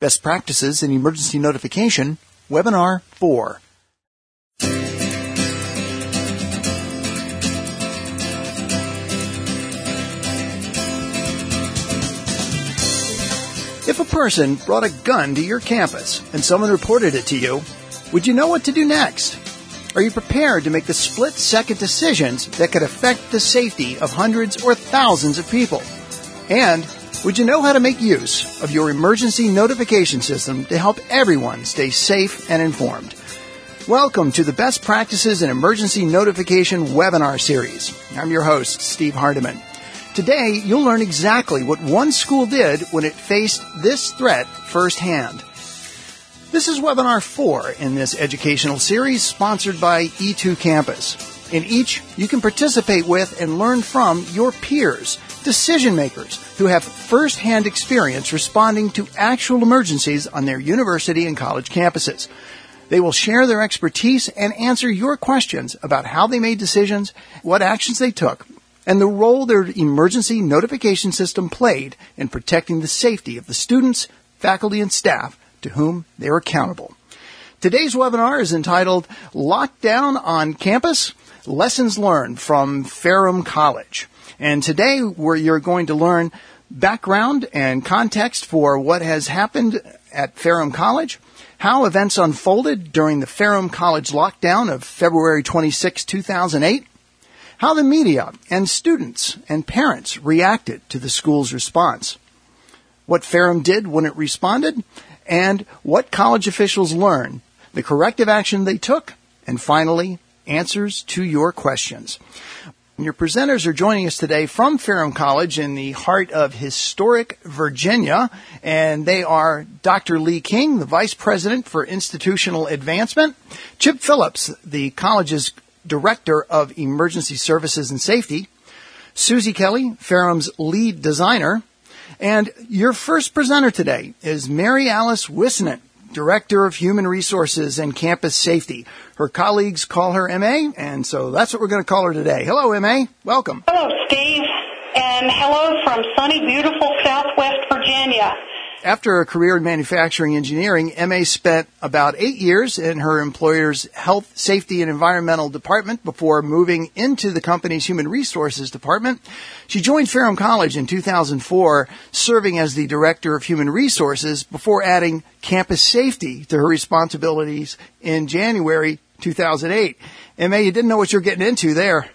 Best Practices in Emergency Notification, Webinar 4. If a person brought a gun to your campus and someone reported it to you, would you know what to do next? Are you prepared to make the split second decisions that could affect the safety of hundreds or thousands of people? And would you know how to make use of your emergency notification system to help everyone stay safe and informed? Welcome to the Best Practices in Emergency Notification webinar series. I'm your host, Steve Hardiman. Today, you'll learn exactly what one school did when it faced this threat firsthand. This is webinar four in this educational series sponsored by E2 Campus. In each, you can participate with and learn from your peers, decision makers who have firsthand experience responding to actual emergencies on their university and college campuses. They will share their expertise and answer your questions about how they made decisions, what actions they took, and the role their emergency notification system played in protecting the safety of the students, faculty, and staff to whom they are accountable. Today's webinar is entitled Lockdown on Campus Lessons Learned from Ferrum College. And today where you're going to learn background and context for what has happened at Ferrum College, how events unfolded during the Ferrum College lockdown of February 26, 2008, how the media and students and parents reacted to the school's response, what Ferrum did when it responded, and what college officials learned, the corrective action they took, and finally, answers to your questions. Your presenters are joining us today from Ferrum College in the heart of historic Virginia, and they are Dr. Lee King, the Vice President for Institutional Advancement, Chip Phillips, the college's Director of Emergency Services and Safety, Susie Kelly, Ferrum's lead designer, and your first presenter today is Mary Alice Wisnant, Director of Human Resources and Campus Safety. Her colleagues call her MA, and so that's what we're going to call her today. Hello, MA. Welcome. Hello, Steve, and hello from sunny, beautiful Southwest Virginia. After a career in manufacturing engineering, MA spent about eight years in her employer's health, safety, and environmental department before moving into the company's human resources department. She joined Ferrum College in 2004, serving as the director of human resources before adding campus safety to her responsibilities in January 2008. MA, you didn't know what you're getting into there.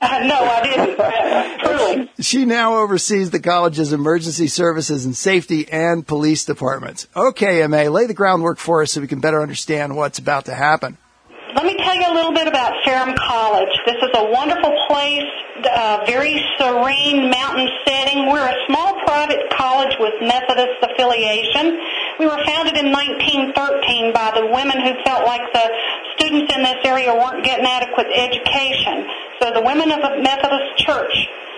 No, I didn't. Truly. She now oversees the college's emergency services and safety and police departments. Okay, MA, lay the groundwork for us so we can better understand what's about to happen. Let me tell you a little bit about Ferrum College. This is a wonderful place, uh, very serene mountain setting. We're a small private college with Methodist affiliation. We were founded in 1913 by the women who felt like the students in this area weren't getting adequate education. So the women of the Methodist Church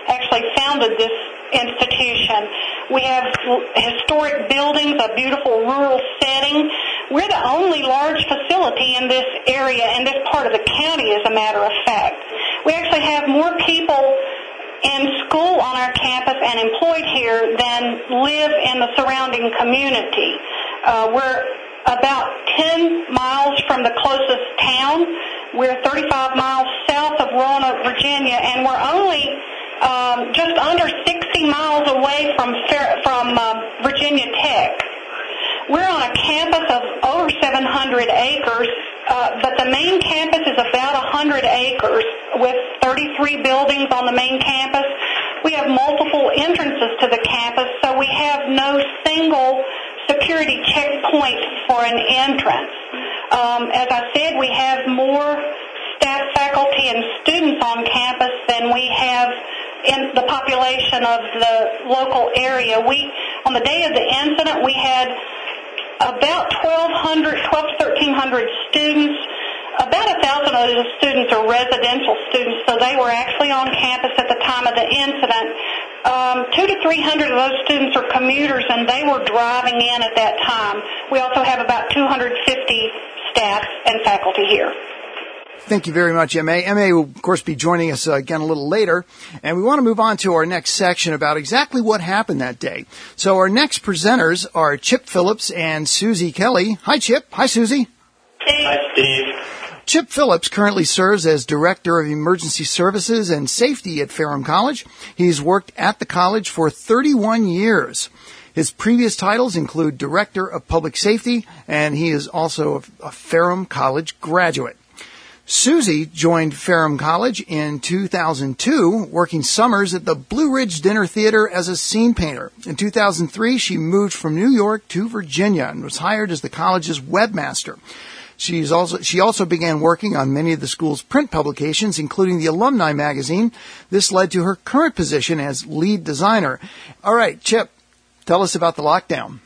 actually founded this institution. We have historic buildings, a beautiful rural setting. We're the only large facility in this area and this part of the county, as a matter of fact. We actually have more people in school on our campus and employed here than live in the surrounding community. Uh, we're about 10 miles from the closest town. We're 35 miles south of Roanoke, Virginia, and we're only um, just under 60 miles away from from uh, Virginia Tech. We're on a campus of over 700 acres, uh, but the main campus is about 100 acres with 33 buildings on the main campus. We have multiple entrances to the campus, so we have no single security checkpoint for an entrance. Um, as I said, we have more staff, faculty, and students on campus than we have in the population of the local area. We, on the day of the incident, we had about 1,200, 12 to 1,300 students. About a thousand of those students are residential students, so they were actually on campus at the time of the incident. Um, two to three hundred of those students are commuters, and they were driving in at that time. We also have about 250 staff and faculty here. Thank you very much, MA. MA will, of course, be joining us uh, again a little later. And we want to move on to our next section about exactly what happened that day. So our next presenters are Chip Phillips and Susie Kelly. Hi, Chip. Hi, Susie. Hey. Hi, Steve. Chip Phillips currently serves as Director of Emergency Services and Safety at Ferrum College. He's worked at the college for 31 years. His previous titles include Director of Public Safety, and he is also a Ferrum College graduate. Susie joined Ferrum College in 2002, working summers at the Blue Ridge Dinner Theater as a scene painter. In 2003, she moved from New York to Virginia and was hired as the college's webmaster. She's also, she also began working on many of the school's print publications, including the alumni magazine. This led to her current position as lead designer. All right, Chip, tell us about the lockdown.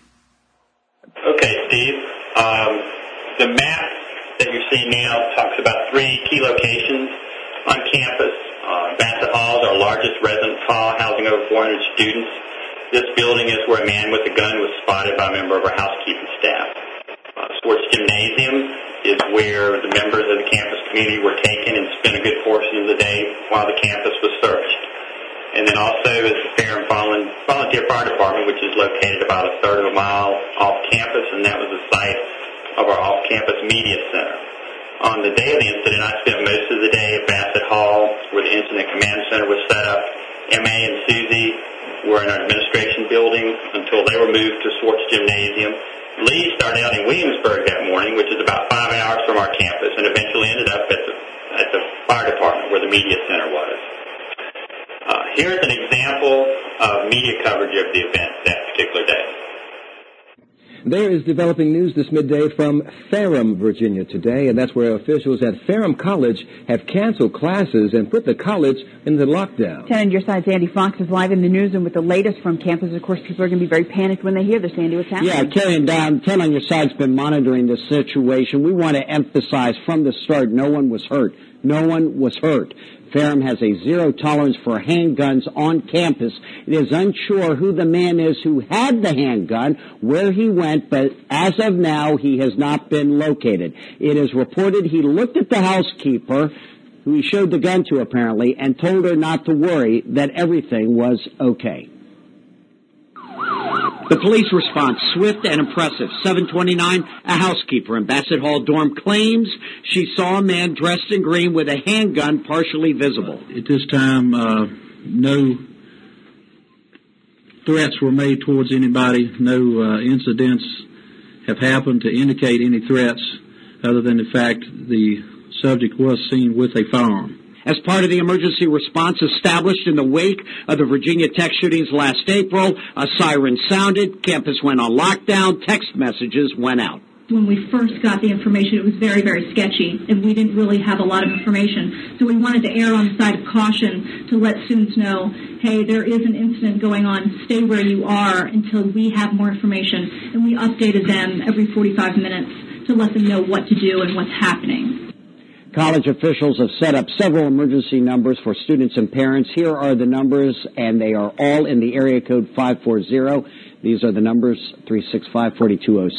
Okay, Steve. Um, the map that you're seeing now talks about three key locations on campus. Uh, Bassett Hall is our largest residence hall, housing over 400 students. This building is where a man with a gun was spotted by a member of our housekeeping staff. Swartz Gymnasium is where the members of the campus community were taken and spent a good portion of the day while the campus was searched. And then also is the Ferrum Volunteer Fire Department, which is located about a third of a mile off campus, and that was the site of our off-campus media center. On the day of the incident, I spent most of the day at Bassett Hall, where the incident command center was set up. MA and Susie were in our administration building until they were moved to Swartz Gymnasium. Lee started out in Williamsburg that morning, which is about five hours from our campus, and eventually ended up at the, at the fire department where the media center was. Uh, here's an example of media coverage of the event that particular day. There is developing news this midday from Ferrum, Virginia today, and that's where officials at Ferrum College have canceled classes and put the college into lockdown. 10 on your side, Andy Fox is live in the newsroom with the latest from campus. Of course, people are going to be very panicked when they hear this, Andy. What's happening? Yeah, carrying down. 10 on your side's been monitoring the situation. We want to emphasize from the start, no one was hurt. No one was hurt. Ferrum has a zero tolerance for handguns on campus. It is unsure who the man is who had the handgun, where he went, but as of now, he has not been located. It is reported he looked at the housekeeper, who he showed the gun to apparently, and told her not to worry, that everything was okay. The police response, swift and impressive. 729, a housekeeper in Bassett Hall dorm claims she saw a man dressed in green with a handgun partially visible. At this time, uh, no threats were made towards anybody. No uh, incidents have happened to indicate any threats other than the fact the subject was seen with a firearm as part of the emergency response established in the wake of the Virginia Tech shootings last April. A siren sounded, campus went on lockdown, text messages went out. When we first got the information, it was very, very sketchy, and we didn't really have a lot of information. So we wanted to err on the side of caution to let students know, hey, there is an incident going on. Stay where you are until we have more information. And we updated them every 45 minutes to let them know what to do and what's happening. College officials have set up several emergency numbers for students and parents. Here are the numbers, and they are all in the area code 540. These are the numbers 365-4206,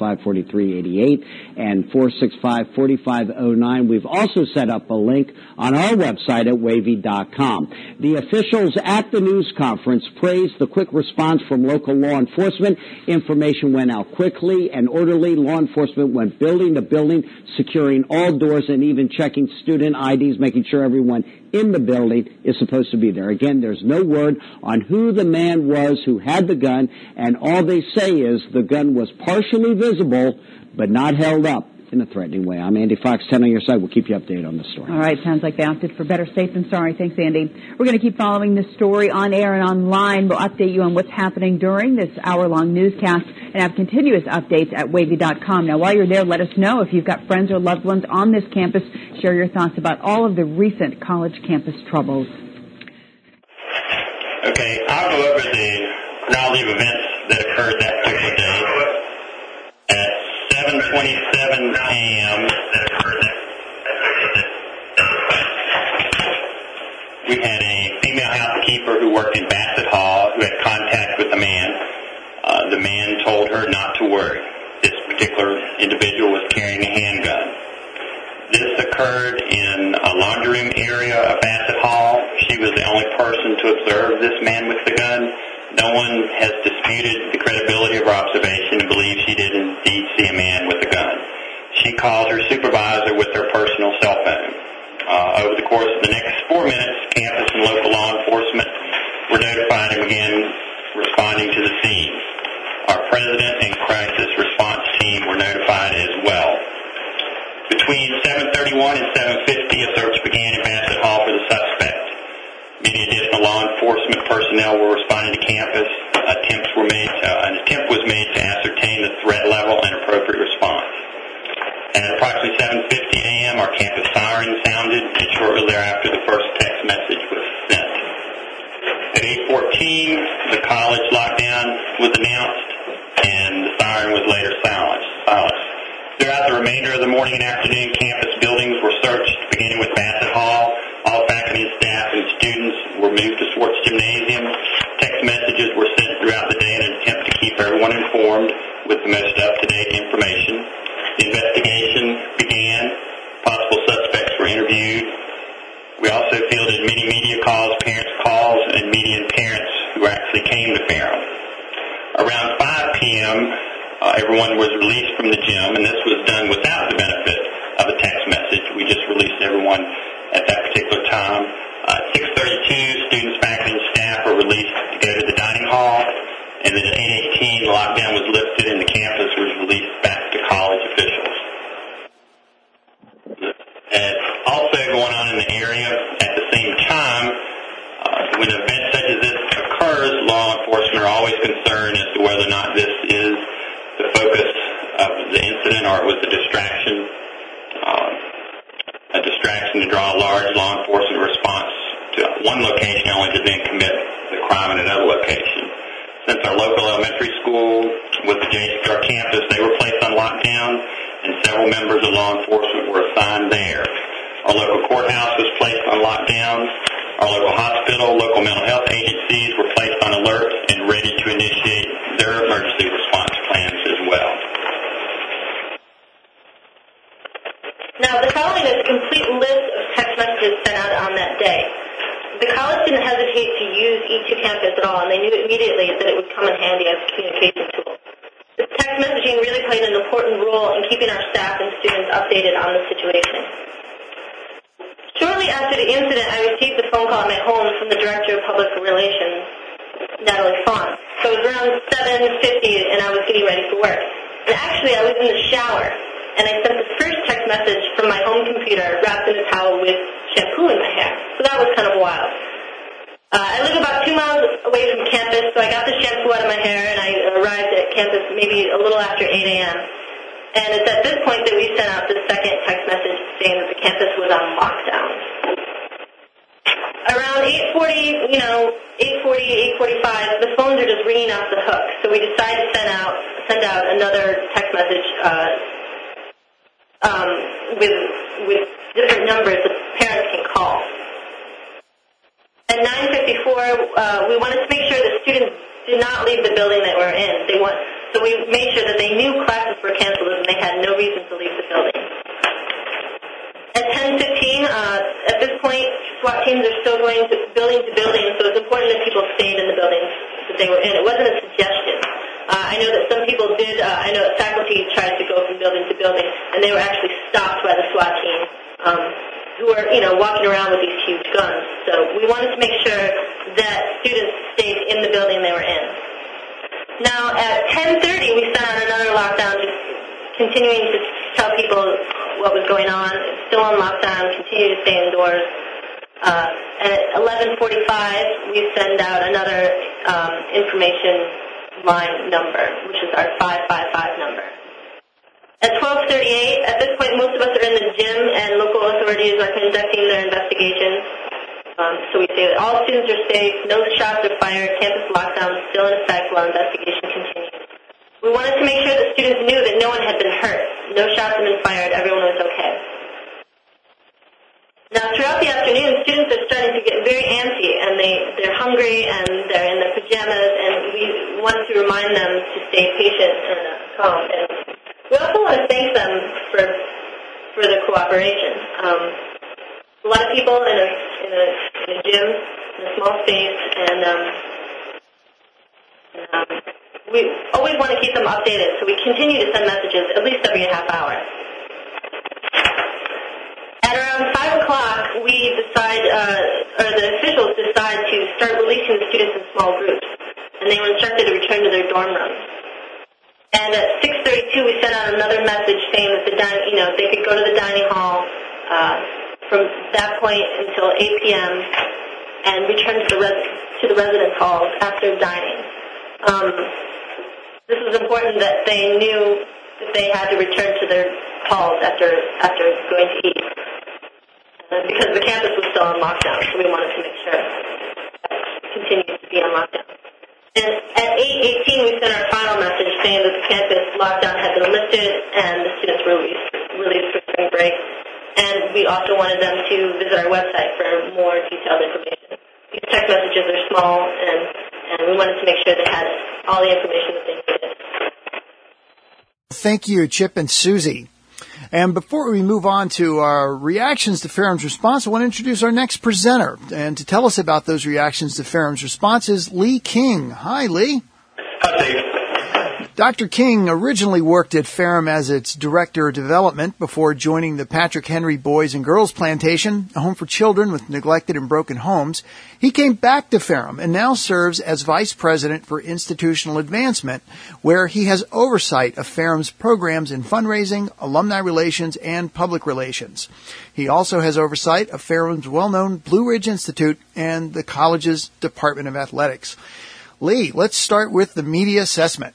365-4388, and 465-4509. We've also set up a link on our website at wavy.com. The officials at the news conference praised the quick response from local law enforcement. Information went out quickly and orderly. Law enforcement went building to building, securing all doors and even checking student IDs, making sure everyone in the building is supposed to be there. Again, there's no word on who the man was who had the gun, and all they say is the gun was partially visible, but not held up in a threatening way. I'm Andy Fox, 10 on your side. We'll keep you updated on the story. All right, sounds like they opted for better safe than sorry. Thanks, Andy. We're going to keep following this story on air and online. We'll update you on what's happening during this hour-long newscast and have continuous updates at wavy.com. Now, while you're there, let us know if you've got friends or loved ones on this campus. Share your thoughts about all of the recent college campus troubles. Okay, I'll go over the chronology of events that occurred that particular day. At 7:27 a.m., we had a female housekeeper who worked in Bassett Hall who had contact with the man. Uh, the man told her not to worry. This particular individual was carrying a handgun. This occurred in a laundry room area of Bassett Hall. She was the only person to observe this man with the gun. No one has disputed the credibility of her observation Called her supervisor with her personal cell phone. Uh, over the course of the next four minutes, campus and local law enforcement were notified and began responding to the scene. Our president and crisis response team were notified as well. Between 7:31 and 7:50, a search began in Bassett Hall for the suspect. Many additional law enforcement personnel were responding to campus. Attempts were made. Uh, an attempt was made approximately 7:50 a.m., our campus siren sounded, and shortly thereafter, the first text message was sent. At 8:14, the college lockdown was announced, and the siren was later silenced. silenced. Throughout the remainder of the morning and afternoon, campus buildings were searched, beginning with Bassett Hall. All faculty and staff and students were moved to Swartz Gymnasium. Text messages were sent throughout the day in an attempt to keep everyone informed with the most up-to-date information. The investigation began. Possible suspects were interviewed. We also fielded many media calls, parents' calls, and media and parents who actually came to Ferrum. Around 5 p.m., uh, everyone was released from the gym, and this was done without the benefit of a text message. We just released everyone at that particular time. Uh, 6:32, students, faculty, and staff were released to go to the dining hall, and then at 8:18, the lockdown was lifted, also going on in the area at the same time, uh, when an event such as this occurs, law enforcement are always concerned as to whether or not this is the focus of the incident or it was a distraction, um, a distraction to draw a large law enforcement response to one location only to then commit the crime at another location. Since our local elementary school was adjacent to our campus, they were placed on lockdown and several members of law enforcement were assigned there. Our local courthouse was placed on lockdown. Our local hospital, local mental health agencies were placed on alert and ready to initiate their emergency response plans as well. Now, the following is a complete list of text messages sent out on that day. The college didn't hesitate to use E2 Campus at all, and they knew immediately that it would come in handy as a communication tool. This text messaging really played an important role in keeping our staff and students updated on the situation. Shortly after the incident, I received a phone call at my home from the Director of Public Relations, Natalie Fawn. So it was around 7.50 and I was getting ready for work. And actually I was in the shower and I sent the first text message from my home computer wrapped in a towel with shampoo in my hair. So that was kind of wild. Uh, I live about two miles away from campus, so I got the shampoo out of my hair and I arrived at campus maybe a little after 8 a.m. And it's at this point that we sent out the second text message saying that the campus was on lockdown. Around 8:40, you know, 8:40, 8:45, the phones are just ringing off the hook. So we decided to send out send out another text message uh, um, with with different numbers that parents can call. At 9:54, uh, we wanted to make sure that students did not leave the building that we're in. They want so we made sure that they knew classes were canceled and they had no reason to leave the building. At 10:15, uh, at this point, SWAT teams are still going to building to building, so it's important that people stayed in the buildings that they were in. It wasn't a suggestion. Uh, I know that some people did. Uh, I know that faculty tried to go from building to building, and they were actually stopped by the SWAT team, um, who were, you know, walking around with these huge guns. So we wanted to make sure that students stayed in the building they were in. Now at 10:30, we sent out another lockdown, just continuing to tell people what was going on. Still on lockdown, continue to stay indoors. Uh, at 11:45, we send out another um, information line number, which is our 555 number. At 12:38, at this point, most of us are in the gym, and local authorities are conducting their investigations. Um, so we say that all students are safe, no shots are fired, campus lockdown is still in effect while investigation continues. We wanted to make sure that students knew that no one had been hurt, no shots had been fired, everyone was okay. Now, throughout the afternoon, students are starting to get very antsy, and they, they're hungry, and they're in their pajamas, and we want to remind them to stay patient and uh, calm. And we also want to thank them for, further cooperation. Um, a lot of people in a, in a, in a gym, in a small space, and um, um, we always want to keep them updated, so we continue to send messages at least every half hour. At around 5 o'clock, we decide, uh, or the officials decide to start releasing the students in small groups, and they were instructed to return to their dorm rooms. And at 6:32, we sent out another message saying that the din- you know they could go to the dining hall uh, from that point until 8 p.m. and return to the res- to the residence halls after dining. Um, this was important that they knew that they had to return to their halls after after going to eat uh, because the campus was still on lockdown, so we wanted to make sure that continues to be on lockdown. And at 8:18, we sent our final message saying that the campus lockdown had been lifted and the students were released, released for spring break. And we also wanted them to visit our website for more detailed information. These text messages are small, and, and we wanted to make sure they had all the information that they needed. Thank you, Chip and Susie. And before we move on to our reactions to Ferrum's response, I want to introduce our next presenter. And to tell us about those reactions to Ferrum's response is Lee King. Hi, Lee. Hi, Steve. Dr. King originally worked at Ferrum as its director of development before joining the Patrick Henry Boys and Girls Plantation, a home for children with neglected and broken homes. He came back to Ferrum and now serves as vice president for institutional advancement, where he has oversight of Ferrum's programs in fundraising, alumni relations, and public relations. He also has oversight of Ferrum's well-known Blue Ridge Institute and the college's Department of Athletics. Lee, let's start with the media assessment.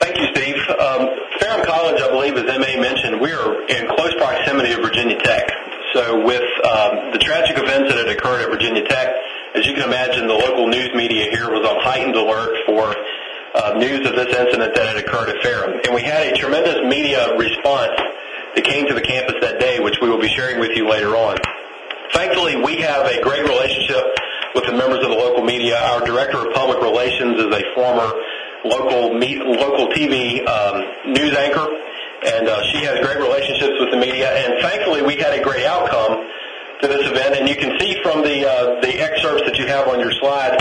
Thank you, Steve. Um, Ferrum College, I believe, as MA mentioned, we are in close proximity of Virginia Tech. So with um, the tragic events that had occurred at Virginia Tech, as you can imagine, the local news media here was on heightened alert for uh, news of this incident that had occurred at Ferrum. And we had a tremendous media response that came to the campus that day, which we will be sharing with you later on. Thankfully, we have a great relationship with the members of the local media. Our director of public relations is a former local local TV um, news anchor, and uh, she has great relationships with the media. And thankfully, we had a great outcome to this event. And you can see from the uh, the excerpts that you have on your slide.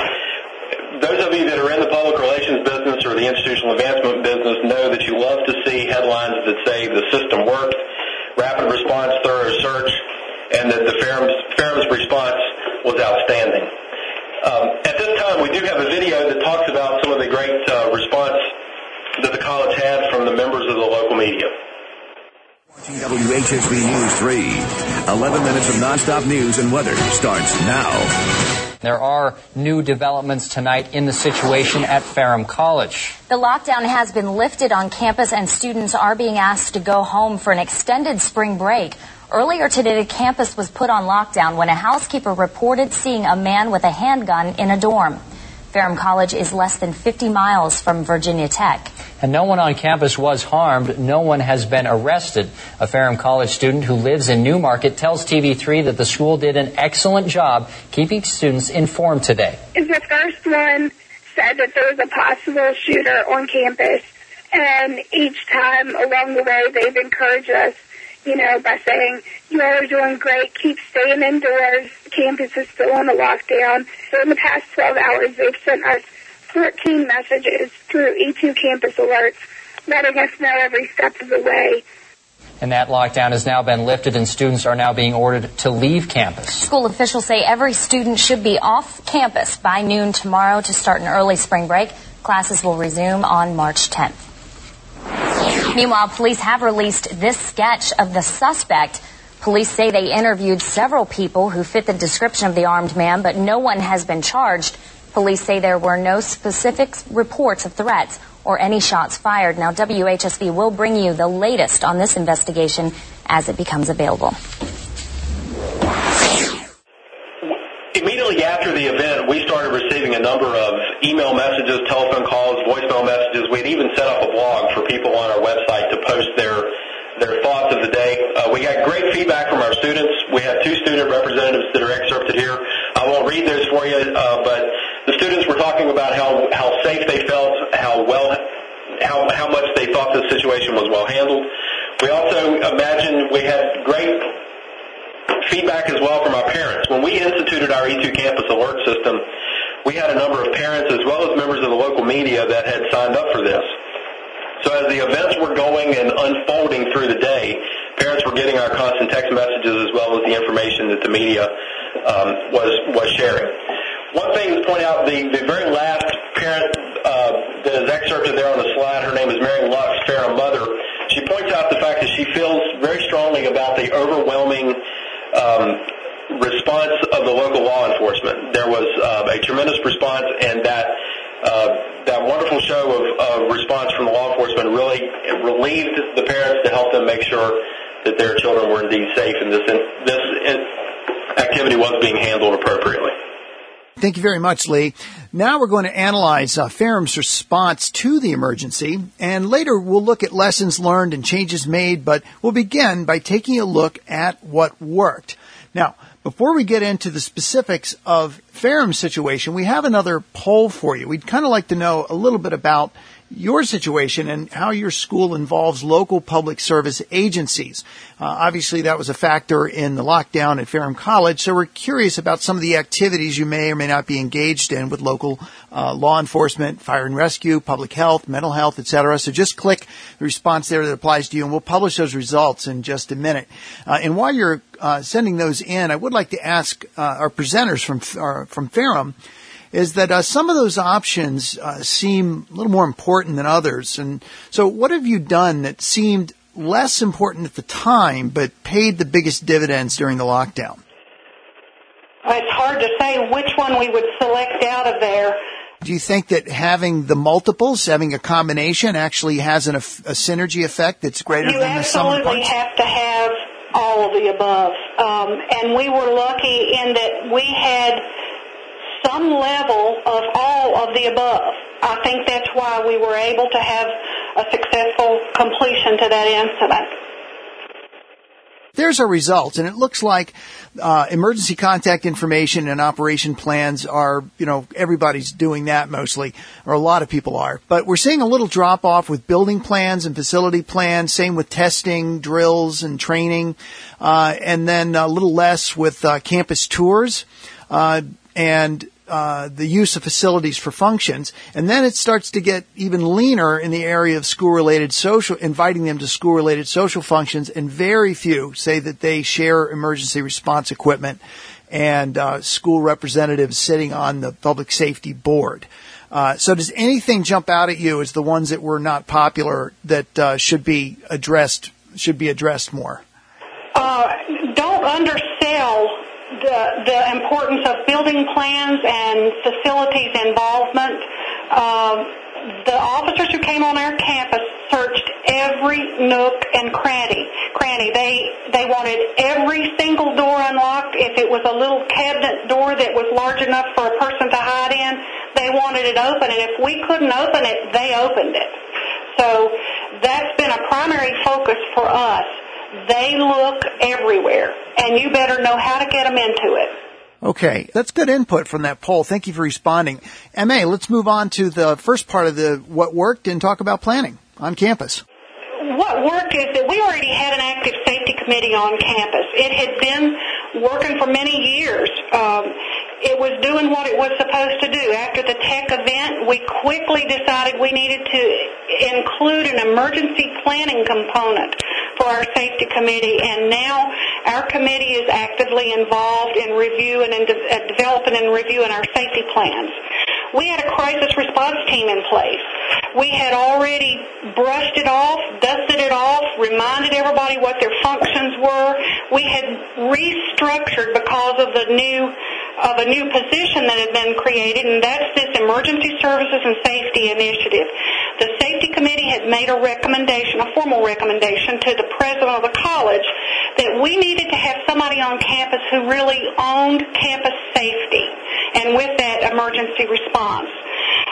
Those of you that are in the public relations business or the institutional advancement business know that you love to see headlines that say the system worked, rapid response, thorough search, and that the Ferrum's, Ferrum's response was outstanding. Um, at this time, we do have a video that talks about some of the great uh, response that the college had from the members of the local media. Watching WHSV News 3. 11 minutes of nonstop news and weather starts now. There are new developments tonight in the situation at Ferrum College. The lockdown has been lifted on campus and students are being asked to go home for an extended spring break. Earlier today, the campus was put on lockdown when a housekeeper reported seeing a man with a handgun in a dorm. Ferrum College is less than 50 miles from Virginia Tech. And no one on campus was harmed. No one has been arrested. A Ferrum College student who lives in New Market tells TV3 that the school did an excellent job keeping students informed today. Is the first one said that there was a possible shooter on campus, and each time along the way they've encouraged us you know, by saying, you all are doing great, keep staying indoors, campus is still on a lockdown. So in the past 12 hours, they've sent us 14 messages through E2 campus alerts, letting us know every step of the way. And that lockdown has now been lifted and students are now being ordered to leave campus. School officials say every student should be off campus by noon tomorrow to start an early spring break. Classes will resume on March 10th. Meanwhile, police have released this sketch of the suspect. Police say they interviewed several people who fit the description of the armed man, but no one has been charged. Police say there were no specific reports of threats or any shots fired. Now, WHSV will bring you the latest on this investigation as it becomes available. Immediately after the event, we started receiving a number of email messages, telephone calls, voicemail messages. We had even set up a blog for people on our website to post their their thoughts of the day. Uh, we got great feedback from our students. We have two student representatives that are excerpted here. I won't read those for you, uh, but the students were talking about how how safe they felt, how well, how how much they thought the situation was well handled. We also imagine we had great feedback as well from our parents. When we instituted our E2 Campus alert system, we had a number of parents as well as members of the local media that had signed up for this. So as the events were going and unfolding through the day, parents were getting our constant text messages as well as the information that the media um, was was sharing. One thing to point out, the, the very last parent uh, that is excerpted there on the slide, her name is Mary Lux, Ferrum Mother. She points out the fact that she feels very strongly about the overwhelming response of the local law enforcement. There was uh, a tremendous response, and that uh, that wonderful show of, response from the law enforcement really relieved the parents to help them make sure that their children were indeed safe, and this this activity was being handled appropriately. Thank you very much, Lee. Now we're going to analyze uh, Ferrum's response to the emergency, and later we'll look at lessons learned and changes made, but we'll begin by taking a look at what worked. Now, before we get into the specifics of Ferrum's situation, we have another poll for you. We'd kind of like to know a little bit about your situation and how your school involves local public service agencies. Uh, obviously, that was a factor in the lockdown at Ferrum College, so we're curious about some of the activities you may or may not be engaged in with local uh, law enforcement, fire and rescue, public health, mental health, etc. So just click the response there that applies to you, and we'll publish those results in just a minute. Uh, and while you're uh, sending those in, I would like to ask uh, our presenters from uh, from Ferrum is that uh, some of those options uh, seem a little more important than others. And so, what have you done that seemed less important at the time but paid the biggest dividends during the lockdown? It's hard to say which one we would select out of there. Do you think that having the multiples, having a combination, actually has an, a, synergy effect that's greater you than the sum of parts? You absolutely have to have all of the above. Um, and we were lucky in that we had some level of all of the above. I think that's why we were able to have a successful completion to that incident. There's our results, and it looks like uh, emergency contact information and operation plans are, you know, everybody's doing that mostly, or a lot of people are. But we're seeing a little drop off with building plans and facility plans, same with testing, drills, and training, uh, and then a little less with uh, campus tours. Uh, and uh, the use of facilities for functions, and then it starts to get even leaner in the area of school-related social, inviting them to school-related social functions, and very few say that they share emergency response equipment and uh, school representatives sitting on the public safety board. Uh, so, does anything jump out at you as the ones that were not popular that uh, should be addressed should be addressed more? Uh, don't undersell the, the importance of building plans and facilities involvement. Um, the officers who came on our campus searched every nook and cranny. Cranny. They they wanted every single door unlocked. If it was a little cabinet door that was large enough for a person to hide in, they wanted it open. And if we couldn't open it, they opened it. So that's been a primary focus for us they look everywhere, and you better know how to get them into it. Okay, that's good input from that poll. Thank you for responding. MA, let's move on to the first part of the what worked and talk about planning on campus. What worked is that we already had an active safety committee on campus. It had been working for many years. Um, it was doing what it was supposed to do. After the tech event, we quickly decided we needed to include an emergency planning component for our safety committee, and now our committee is actively involved in reviewing and de- uh, developing and reviewing our safety plans. We had a crisis response team in place. We had already brushed it off, dusted it off, reminded everybody what their functions were. We had restructured because of the new of a new position that had been created, and that's this Emergency Services and Safety Initiative. The Safety Committee had made a recommendation, a formal recommendation to the president of the college that we needed to have somebody on campus who really owned campus safety, and with that, emergency response.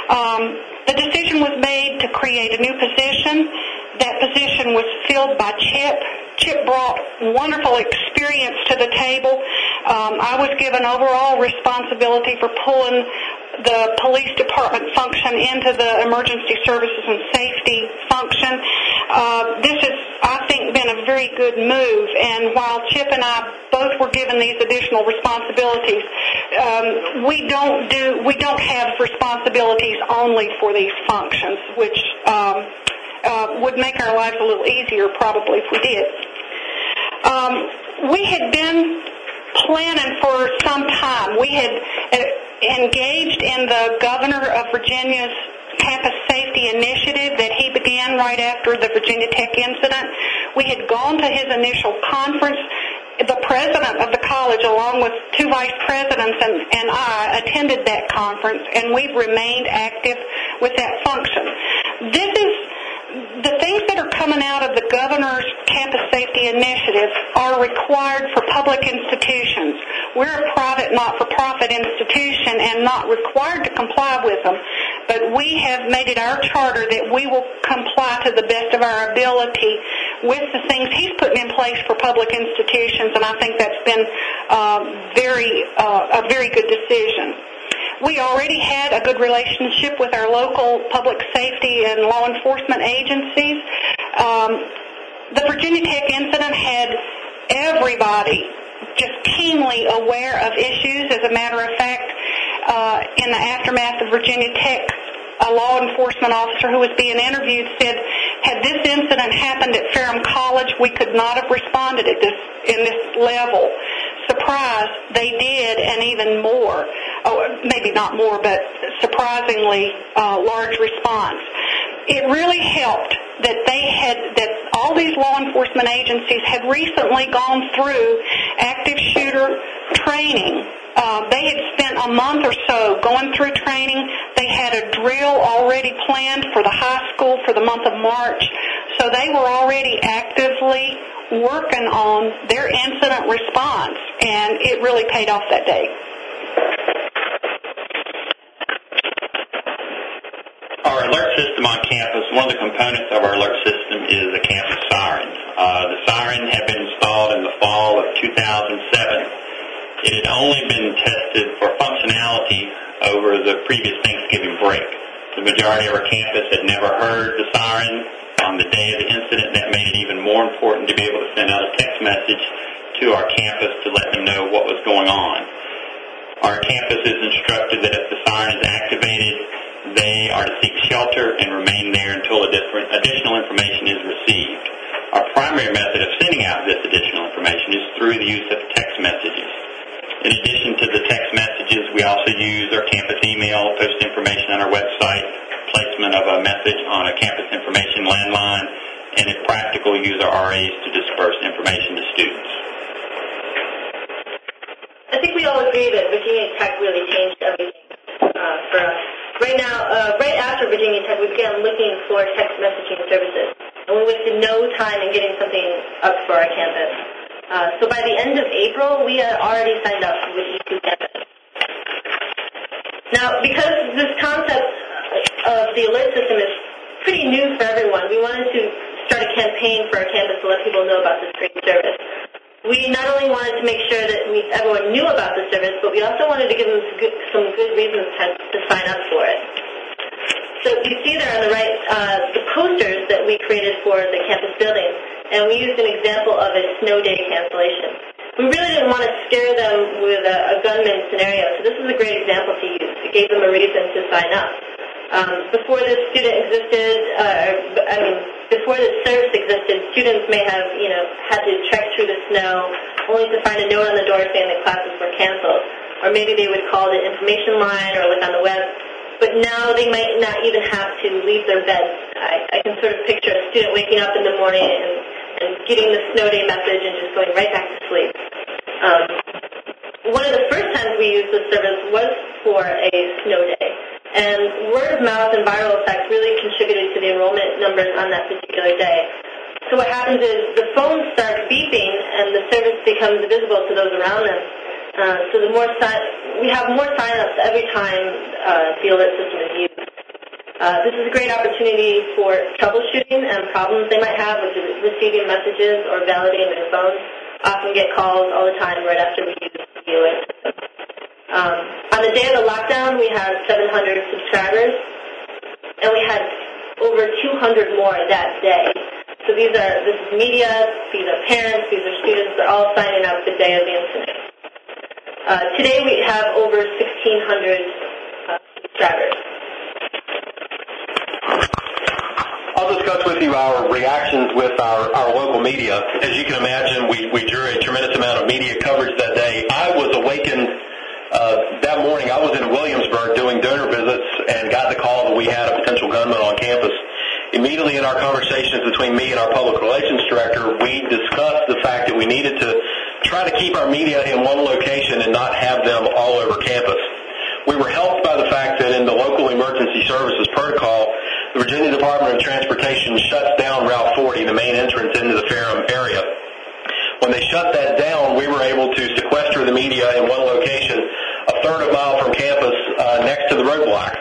Um, the decision was made to create a new position. That position was filled by Chip. Chip brought wonderful experience to the table. Um, I was given overall responsibility for pulling the police department function into the emergency services and safety function. Uh, this has, I think, been a very good move. And while Chip and I both were given these additional responsibilities, um, we don't do we don't have responsibilities only for these functions, which um, uh, would make our lives a little easier probably if we did. Um, we had been planning for some time. We had uh, engaged in the governor of Virginia's campus safety initiative that he began right after the Virginia Tech incident. We had gone to his initial conference. The president of the college, along with two vice presidents and, and I, attended that conference, and we've remained active with that function. This is the things that are coming out of the governor's campus safety initiative are required for public institutions. We're a private, not-for-profit institution and not required to comply with them, but we have made it our charter that we will comply to the best of our ability with the things he's putting in place for public institutions, and I think that's been uh, very uh, a very good decision. We already had a good relationship with our local public safety and law enforcement agencies. Um, the Virginia Tech incident had everybody just keenly aware of issues. As a matter of fact, uh, in the aftermath of Virginia Tech, a law enforcement officer who was being interviewed said, had this incident happened at Ferrum College, we could not have responded at this in this level. Surprise, they did, and even more. Oh, maybe not more, but surprisingly uh, large response. It really helped that they had that all these law enforcement agencies had recently gone through active shooter training uh, they had spent a month or so going through training. They had a drill already planned for the high school for the month of March. So they were already actively working on their incident response, and it really paid off that day. Our alert system on campus, one of the components of our alert system is a campus siren. Uh, the siren had been installed in the fall of 2007 it had only been tested for functionality over the previous Thanksgiving break. The majority of our campus had never heard the siren. On the day of the incident, that made it even more important to be able to send out a text message to our campus to let them know what was going on. Our campus is instructed that if the siren is activated, they are to seek shelter and remain there until additional information is received. Our primary method of sending out this additional information is through the use of text messages. In addition to the text messages, we also use our campus email, post information on our website, placement of a message on a campus information landline, and if practical, use our RAs to disperse information to students. I think we all agree that Virginia Tech really changed everything uh, for us. Right now, uh, Virginia Tech, we began looking for text messaging services, and we wasted no time in getting something up for our campus. Uh, so by the end of April, we had already signed up with E2 Campus. Now, because this concept of the alert system is pretty new for everyone, we wanted to start a campaign for our campus to let people know about this great service. We not only wanted to make sure that we, everyone knew about the service, but we also wanted to give them some good, some good reasons to, to sign up for it. So you see there on the right uh, the posters that we created for the campus building and we used an example of a snow day cancellation. We really didn't want to scare them with a, a gunman scenario, so this is a great example to use. It gave them a reason to sign up. Um, before this student existed, uh, I mean, before this service existed, students may have, you know, had to trek through the snow only to find a note on the door saying that classes were canceled. Or maybe they would call the information line or look on the web but now they might not even have to leave their beds. I, I can sort of picture a student waking up in the morning and, and getting the snow day message and just going right back to sleep. Um, one of the first times we used this service was for a snow day. And word of mouth and viral effects really contributed to the enrollment numbers on that particular day. So what happens is the phones start beeping and the service becomes visible to those around them. Uh, so the more si- we have more signups every time uh, the alert system is used. Uh, this is a great opportunity for troubleshooting and problems they might have with receiving messages or validating their phones. Often get calls all the time right after we use the alert system. Um, on the day of the lockdown, we had 700 subscribers, and we had over 200 more that day. So these are this is media, these are parents, these are students. They're all signing up the day of the incident. Uh, today we have over 1,600 uh, subscribers. I'll discuss with you our reactions with our, our local media. As you can imagine, we, we drew a tremendous amount of media coverage that day. I was awakened uh, that morning. I was in Williamsburg doing donor visits and got the call that we had a potential gunman on campus. Immediately in our conversations between me and our public relations director, we discussed the fact that we needed to try to keep our media in one location and not have them all over campus. We were helped by the fact that in the local emergency services protocol, the Virginia Department of Transportation shuts down Route 40, the main entrance into the Ferrum area. When they shut that down, we were able to sequester the media in one location, a third of a mile from campus, uh, next to the roadblock.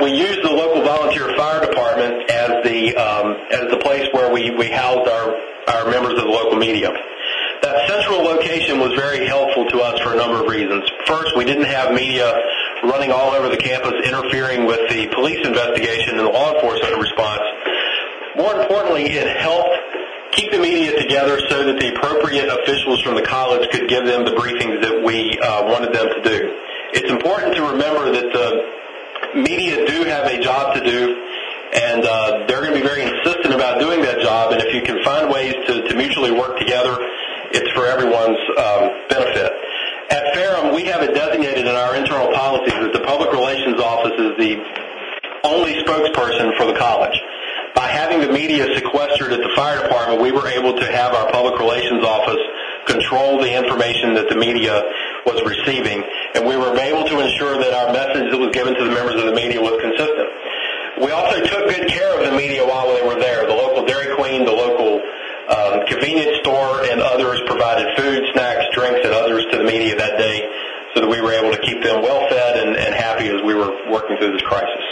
We used the local volunteer fire department as the um, as the place where we we housed our our members of the local media. That central location was very helpful to us for a number of reasons. First, we didn't have media running all over the campus interfering with the police investigation and the law enforcement response. More importantly, it helped keep the media together so that the appropriate officials from the college could give them the briefings that we uh, wanted them to do. It's important to remember that the media do have a job to do, and uh, they're going to be very insistent about doing that job. And if you can find ways to, to mutually work together, it's for everyone's um, benefit. At Ferrum, we have it designated in our internal policies that the public relations office is the only spokesperson for the college. By having the media sequestered at the fire department, we were able to have our public relations office control the information that the media was receiving, and we were able to ensure that our message that was given to the members of the media was consistent. We also took good care of the media while they were there. The local Dairy Queen, the local Uh, convenience store, and others provided food, snacks, drinks, and others to the media that day so that we were able to keep them well fed and, and happy as we were working through this crisis.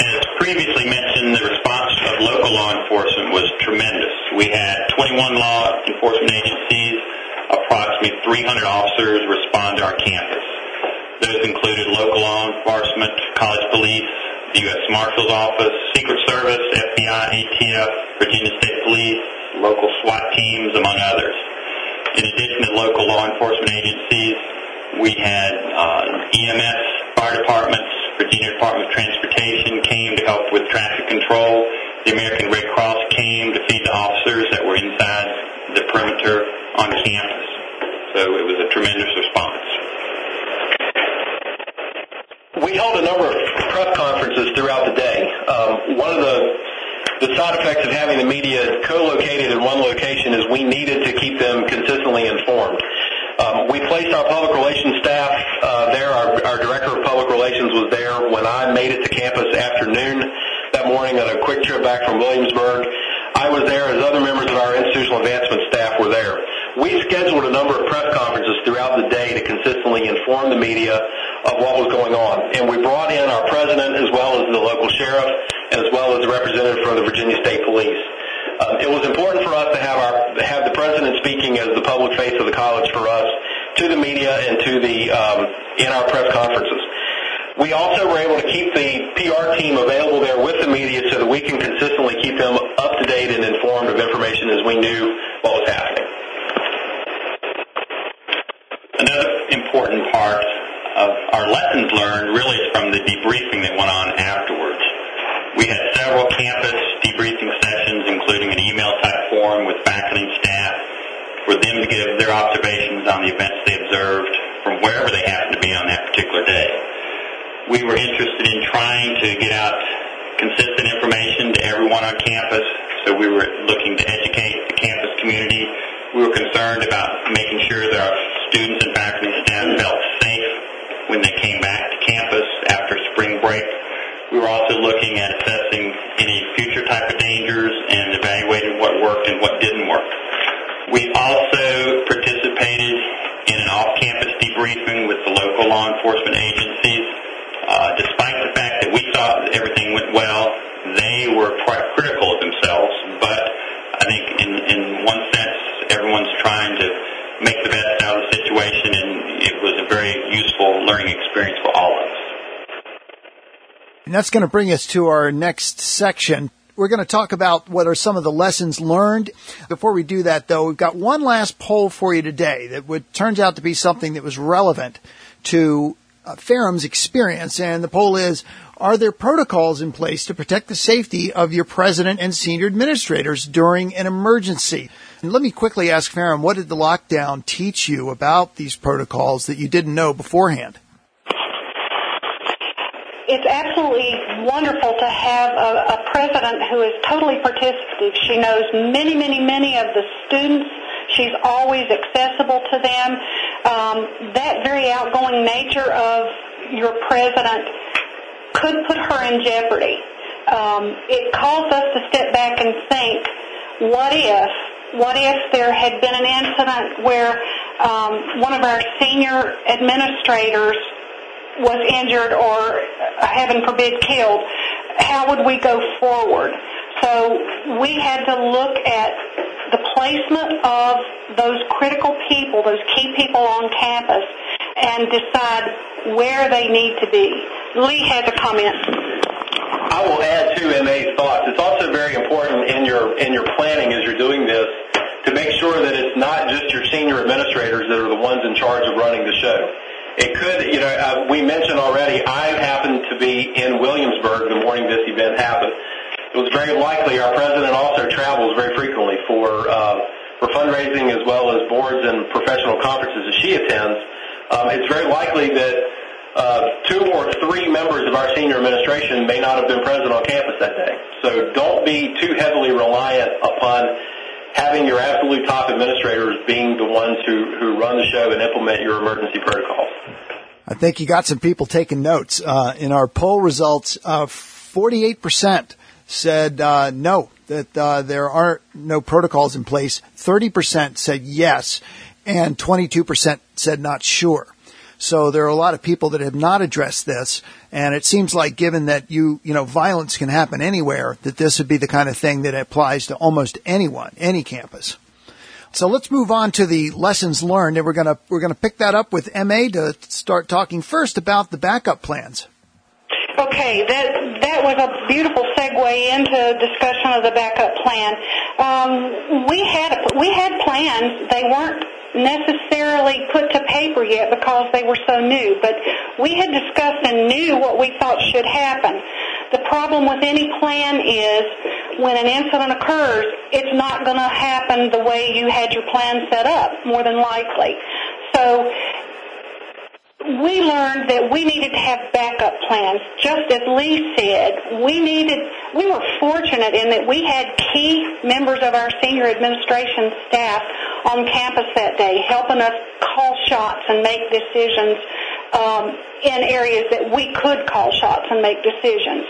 As previously mentioned, the response of local law enforcement was tremendous. We had 21 law enforcement agencies, approximately 300 officers respond to our campus. Those included local law enforcement, college police, the U.S. Marshal's Office, Secret Service, FBI, ATF, Virginia State Police, local SWAT teams, among others. In addition to local law enforcement agencies, we had uh, EMS, fire departments, Virginia Department of Transportation came to help with traffic control. The American Red Cross came to feed the officers that were inside the perimeter on campus. So it was a tremendous response. We held a number of throughout the day. Um, one of the the side effects of having the media co-located in one location is we needed to keep them consistently informed. Um, we placed our public relations staff uh, there. Our, our director of public relations was there when I made it to campus afternoon that morning on a quick trip back from Williamsburg. I was there as other members of our institutional advancement staff were there. We scheduled a number of press conferences throughout the day to consistently inform the media of what was going on. And we brought in our president as well as the local sheriff as well as the representative from the Virginia State Police. Um, it was important for us to have our have the president speaking as the public face of the college for us to the media and to the um, in our press conferences. We also were able to keep the PR team available there with the media so that we can consistently keep them up to date and informed of information as we knew what was happening. Another important part of our lessons learned really is from the debriefing that went on afterwards. We had several campus debriefing sessions, including an email type forum with faculty and staff, for them to give their observations on the events they observed from wherever they happened to be on that particular day. We were interested in trying to get out consistent information to everyone on campus, so we were looking to educate the campus community. We were concerned about making sure that our students and when they came back to campus after spring break. We were also looking at assessing any future type of dangers and evaluating what worked and what didn't work. We also participated in an off-campus debriefing with the local law enforcement agencies. Uh, despite the fact that we thought everything went well, they were quite critical of themselves. But I think in, in one sense, everyone's trying to make the best out of the situation, learning experience for all of us. And that's going to bring us to our next section. We're going to talk about what are some of the lessons learned. Before we do that, though, we've got one last poll for you today that would, turns out to be something that was relevant to uh, Ferrum's experience. And the poll is, are there protocols in place to protect the safety of your president and senior administrators during an emergency? And let me quickly ask Ferrum, what did the lockdown teach you about these protocols that you didn't know beforehand? It's absolutely wonderful to have a, a president who is totally participative. She knows many, many, many of the students. She's always accessible to them. Um, that very outgoing nature of your president could put her in jeopardy. Um, it calls us to step back and think, what if? What if there had been an incident where um, one of our senior administrators was injured or, uh, heaven forbid, killed? How would we go forward? So we had to look at the placement of those critical people, those key people on campus, and decide where they need to be. Lee has a comment. I will add to MA's thoughts. It's also very important in your in your planning as you're doing this to make sure that it's not just your senior administrators that are the ones in charge of running the show. It could, you know, uh, we mentioned already. I happened to be in Williamsburg the morning this event happened. It was very likely our president also travels very frequently for uh, for fundraising as well as boards and professional conferences that she attends. Um, it's very likely that uh, two or three members of our senior administration may not have been present on campus that day. So don't be too heavily reliant upon having your absolute top administrators being the ones who, who run the show and implement your emergency protocols. I think you got some people taking notes. Uh, in our poll results, uh, 48% said uh, no, that uh, there are no protocols in place. 30% said yes, and 22% said not sure. So there are a lot of people that have not addressed this. And it seems like given that you, you know, violence can happen anywhere, that this would be the kind of thing that applies to almost anyone, any campus. So let's move on to the lessons learned and we're to, we're to pick that up with MA to start talking first about the backup plans. Okay, that that was a beautiful segue into discussion of the backup plan. Um, we had we had plans. They weren't necessarily put to paper yet because they were so new, but we had discussed and knew what we thought should happen. The problem with any plan is when an incident occurs, it's not going to happen the way you had your plan set up, more than likely. So we learned that we needed to have backup plans. Just as Lee said, we needed, we were fortunate in that we had key members of our senior administration staff on campus that day helping us call shots and make decisions um, in areas that we could call shots and make decisions.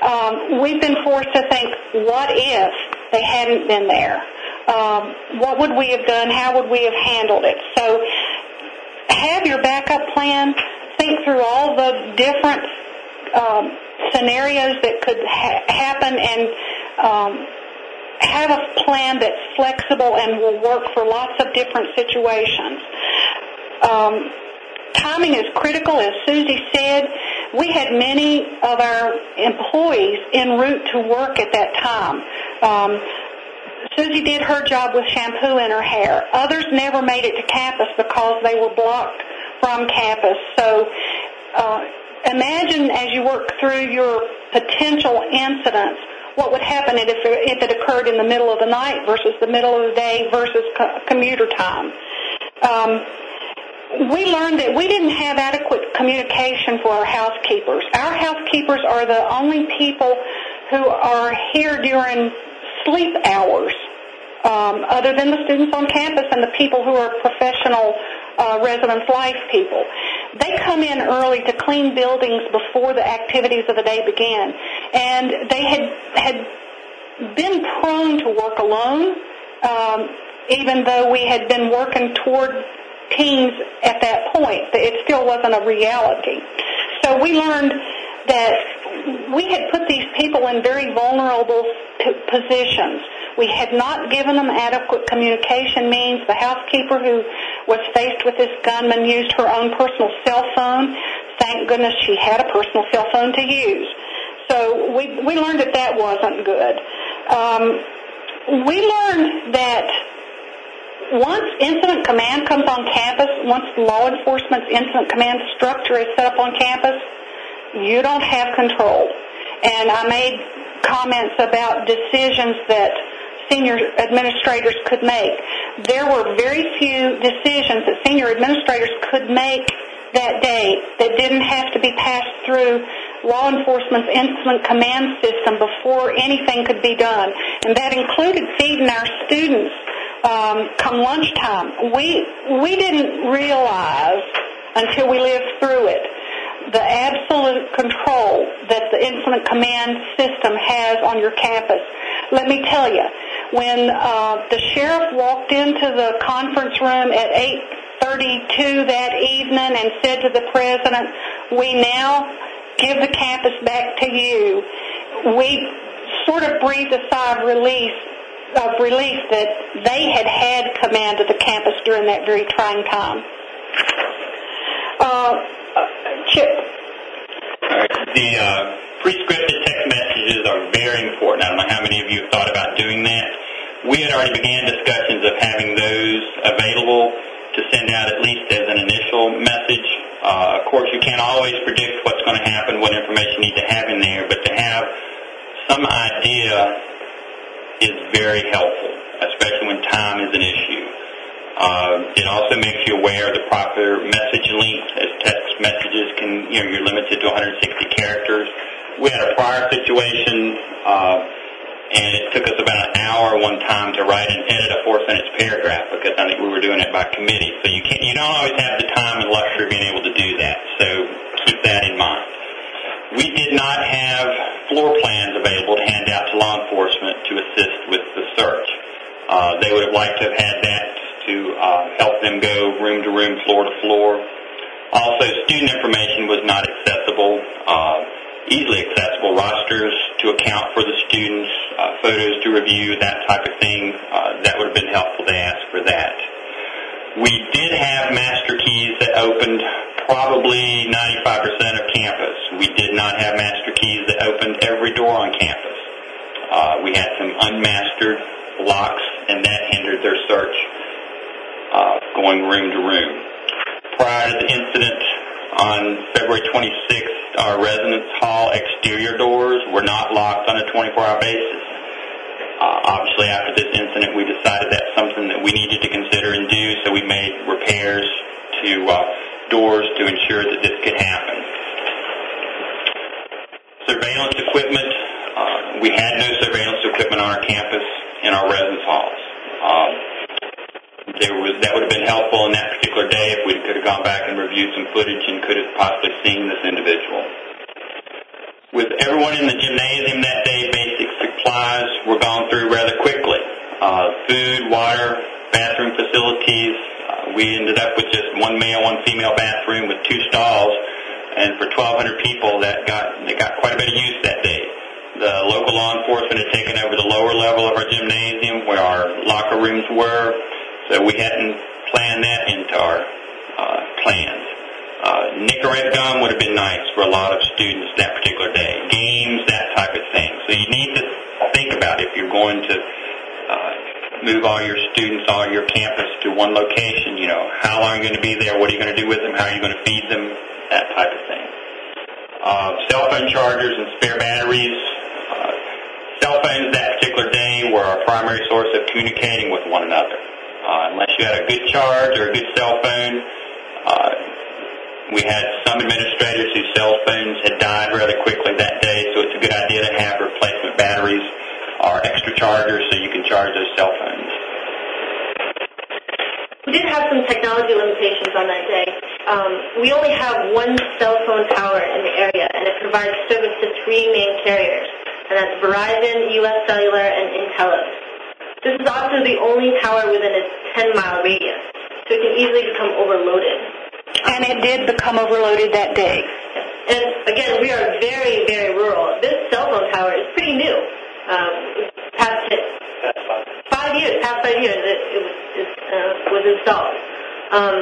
Um, we've been forced to think, what if they hadn't been there? Um, what would we have done? How would we have handled it? So have your backup plan. Think through all the different um, scenarios that could ha- happen and um, have a plan that's flexible and will work for lots of different situations. Um, timing is critical, as Susie said. We had many of our employees en route to work at that time. Um, Susie did her job with shampoo in her hair. Others never made it to campus because they were blocked from campus. So uh, imagine as you work through your potential incidents, what would happen if, if it occurred in the middle of the night versus the middle of the day versus co- commuter time. Um, we learned that we didn't have adequate communication for our housekeepers. Our housekeepers are the only people who are here during sleep hours, um, other than the students on campus and the people who are professional uh, residence life people. They come in early to clean buildings before the activities of the day begin, and they had had been prone to work alone, um, even though we had been working toward teens at that point. It still wasn't a reality. So we learned that we had put these people in very vulnerable p- positions. We had not given them adequate communication means. The housekeeper who was faced with this gunman used her own personal cell phone. Thank goodness she had a personal cell phone to use. so we, we learned that that wasn't good. Um, we learned that once incident command comes on campus, once law enforcement's incident command structure is set up on campus, you don't have control. And I made comments about decisions that senior administrators could make. There were very few decisions that senior administrators could make that day that didn't have to be passed through law enforcement's incident command system before anything could be done. And that included feeding our students um, come lunchtime. We, we didn't realize until we lived through it the absolute control that the incident command system has on your campus. Let me tell you, when uh, the sheriff walked into the conference room at 8:32 that evening and said to the president, "We now give the campus back to you," we sort of breathed a sigh of relief of relief that they had had command of the campus during that very trying time. Uh, Chip. The uh, pre-scripted text messages are very important. I don't know how many of you have thought about doing that. We had already began discussions of having those available to send out at least as an initial message. Uh, of course, you can't always predict what's going to happen, what information you need to have in there, but to have some idea is very helpful, especially when time is an issue. Uh, it also makes you aware of the proper message length, as text messages can, you know, you're limited to 160 characters. We had a prior situation, uh, and it took us about an hour one time to write and edit a four-sentence paragraph because I think we were doing it by committee. So you can't, you don't always have the time and luxury of being able to do that. So keep that in mind. We did not have floor plans available to hand out to law enforcement to assist with the search. Uh, they would have liked to have had that uh, help them go room to room, floor to floor. Also, student information was not accessible, uh, easily accessible. Rosters to account for the students, uh, photos to review, that type of thing. Uh, that would have been helpful to ask for that. We did have master keys that opened probably 95% of campus. We did not have master keys that opened every door on campus. Uh, we had some unmastered locks, and that hindered their search going room to room. Prior to the incident on February 26th, our residence hall exterior doors were not locked on a 24-hour basis. Uh, obviously, after this incident, we decided that's something that we needed to consider and do, so we made repairs to uh, doors to ensure that this could happen. Surveillance equipment. Uh, we had no surveillance equipment on our campus in our residence halls. There was that would have been helpful in that particular day if we could have gone back and reviewed some footage and could have possibly seen this individual. With everyone in the gymnasium that day, basic supplies were gone through rather quickly. Uh, food, water, bathroom facilities. Uh, we ended up with just one male, one female bathroom with two stalls, and for 1,200 people, that got they got quite a bit of use that day. The local law enforcement had taken over the lower level of our gymnasium where our locker rooms were. So we hadn't planned that into our uh, plans. Uh, Nicorette gum would have been nice for a lot of students that particular day. Games, that type of thing. So you need to think about if you're going to uh, move all your students, all your campus to one location, you know, how long are you going to be there? What are you going to do with them? How are you going to feed them? That type of thing. Uh, cell phone chargers and spare batteries. Uh, cell phones that particular day were our primary source of communicating with one another. Uh, unless you had a good charge or a good cell phone. Uh, we had some administrators whose cell phones had died rather quickly that day, so it's a good idea to have replacement batteries or extra chargers so you can charge those cell phones. We did have some technology limitations on that day. Um, we only have one cell phone tower in the area, and it provides service to three main carriers, and that's Verizon, U.S. Cellular, and nTelos. This is also the only tower within a 10-mile radius, so it can easily become overloaded. And it did become overloaded that day. And again, we are very, very rural. This cell phone tower is pretty new. Um, past it, five years, past five years, it, it was, it, uh, was installed. Um,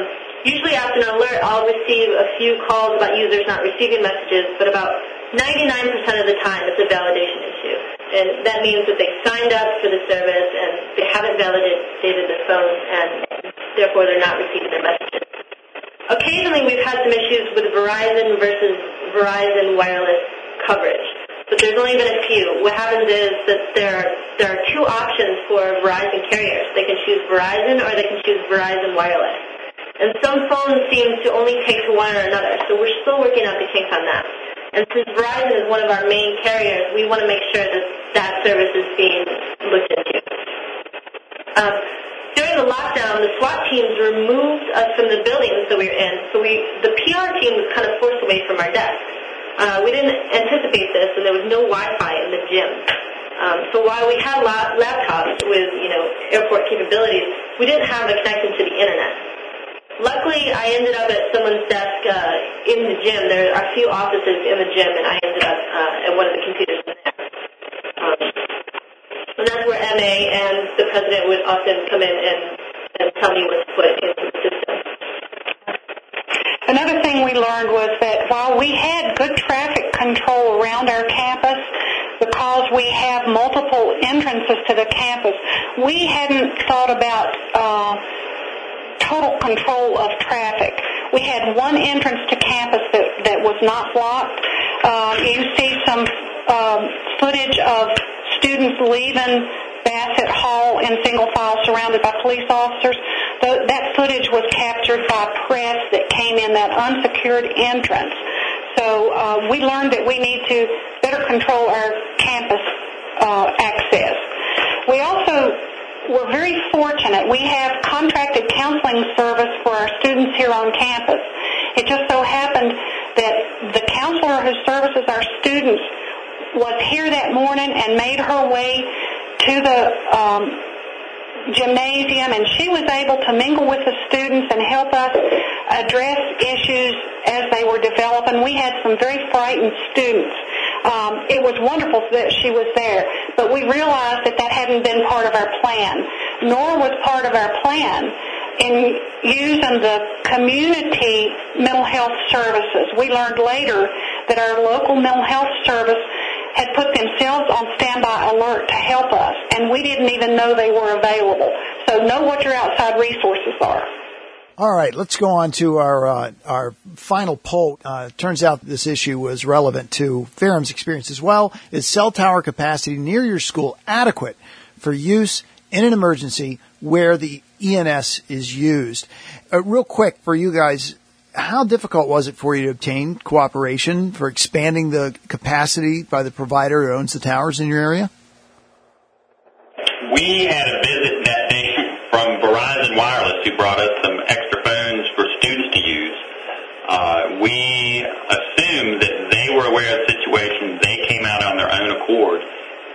usually after an alert, I'll receive a few calls about users not receiving messages, but about 99% of the time it's a validation issue. And that means that they signed up for the service and they haven't validated their phone and therefore they're not receiving their messages. Occasionally we've had some issues with Verizon versus Verizon wireless coverage. But there's only been a few. What happens is that there, there are two options for Verizon carriers. They can choose Verizon or they can choose Verizon wireless. And some phones seem to only take to one or another, so we're still working out the kinks on that. And since Verizon is one of our main carriers, we want to make sure that that service is being looked into. Um, during the lockdown, the SWAT teams removed us from the buildings that we were in, so we, the PR team was kind of forced away from our desks. Uh, we didn't anticipate this, and there was no Wi-Fi in the gym. Um, so while we had la- laptops with, you know, airport capabilities, we didn't have a connection to the internet. Luckily, I ended up at someone's desk uh, in the gym. There are a few offices in the gym, and I ended up uh, at one of the computers. Um, and that's where MA and the president would often come in and, and tell me what to put into the system. Another thing we learned was that while we had good traffic control around our campus, because we have multiple entrances to the campus, we hadn't thought about uh, total control of traffic. We had one entrance to campus that, that was not blocked. Uh, you see some um, footage of students leaving Bassett Hall in single file surrounded by police officers. The, that footage was captured by press that came in that unsecured entrance. So uh, we learned that we need to better control our campus uh, access. We're very fortunate. We have contracted counseling service for our students here on campus. It just so happened that the counselor who services our students was here that morning and made her way to the um, gymnasium and she was able to mingle with the students and help us address issues as they were developing. We had some very frightened students. Um, it was wonderful that she was there, but we realized that that hadn't been part of our plan, nor was part of our plan in using the community mental health services. We learned later that our local mental health service had put themselves on standby alert to help us, and we didn't even know they were available. So know what your outside resources are. All right, let's go on to our uh, our final poll. Uh, turns out this issue was relevant to Ferrum's experience as well. Is cell tower capacity near your school adequate for use in an emergency where the ENS is used? Uh, real quick for you guys, how difficult was it for you to obtain cooperation for expanding the capacity by the provider who owns the towers in your area? We had a visit that day from Verizon Wireless who brought us aware of the situation. They came out on their own accord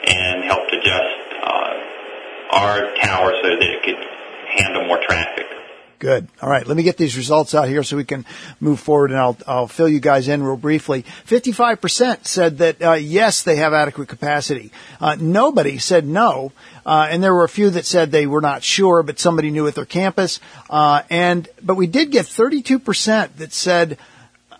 and helped adjust uh, our tower so that it could handle more traffic. Good. All right. Let me get these results out here so we can move forward and I'll, I'll fill you guys in real briefly. 55% said that, uh, yes, they have adequate capacity. Uh, nobody said no. Uh, and there were a few that said they were not sure, but somebody knew at their campus. Uh, and, but we did get 32% that said,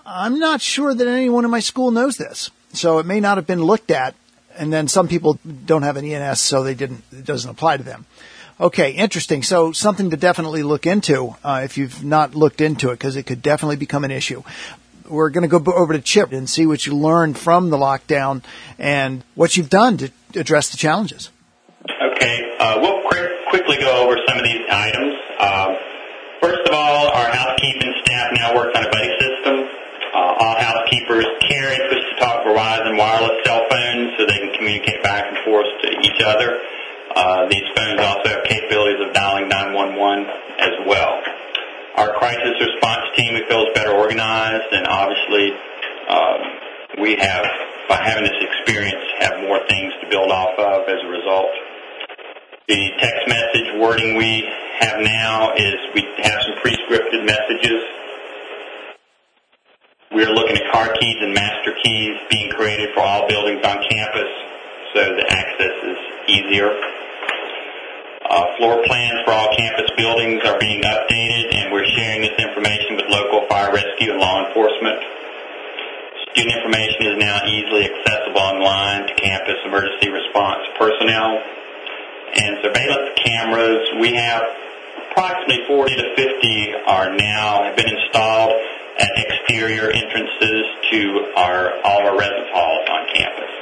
I'm not sure that anyone in my school knows this. So it may not have been looked at. And then some people don't have an ENS, so they didn't, it doesn't apply to them. Okay, interesting. So something to definitely look into uh, if you've not looked into it, because it could definitely become an issue. We're going to go over to Chip and see what you learned from the lockdown and what you've done to address the challenges. Okay, uh, we'll quick, quickly go over some of these items. Uh, first of all, our housekeeping staff now works on a. Uh, all carry push-to-talk Verizon wireless cell phones so they can communicate back and forth to each other. Uh, these phones also have capabilities of dialing 911 as well. Our crisis response team, we feel, is better organized, and obviously um, we have, by having this experience, have more things to build off of as a result. The text message wording we have now is we have some pre-scripted messages. We are looking at car keys and master keys being created for all buildings on campus so the access is easier. Uh, floor plans for all campus buildings are being updated, and we're sharing this information with local fire rescue and law enforcement. Student information is now easily accessible online to campus emergency response personnel. And surveillance cameras, we have approximately 40 to 50 are now have been installed at exterior entrances to our all of our residence halls on campus.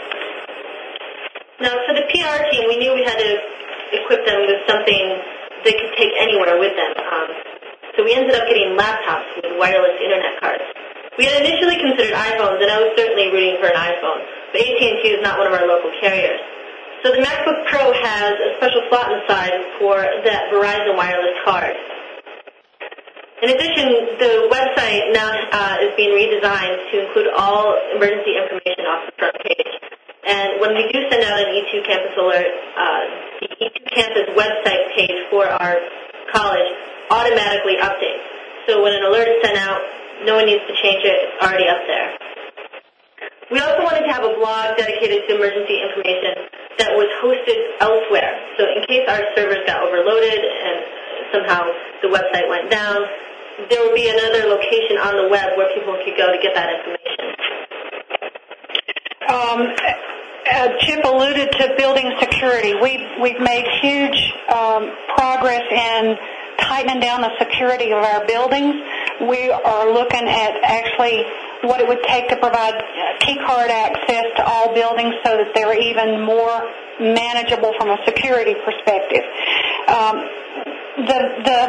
Now, for the PR team, we knew we had to equip them with something they could take anywhere with them. Um, so we ended up getting laptops with wireless internet cards. We had initially considered iPhones, and I was certainly rooting for an iPhone, but AT&T is not one of our local carriers. So the MacBook Pro has a special slot inside for that Verizon wireless card. In addition, the website now uh, is being redesigned to include all emergency information off the front page. And when we do send out an E2 Campus alert, uh, the E2 Campus website page for our college automatically updates. So when an alert is sent out, no one needs to change it. It's already up there. We also wanted to have a blog dedicated to emergency information that was hosted elsewhere. So in case our servers got overloaded and somehow the website went down, there would be another location on the web where people could go to get that information. Um, uh, Chip alluded to building security. We've, we've made huge um, progress in tightening down the security of our buildings. We are looking at actually what it would take to provide key card access to all buildings so that they're even more manageable from a security perspective. Um, the, the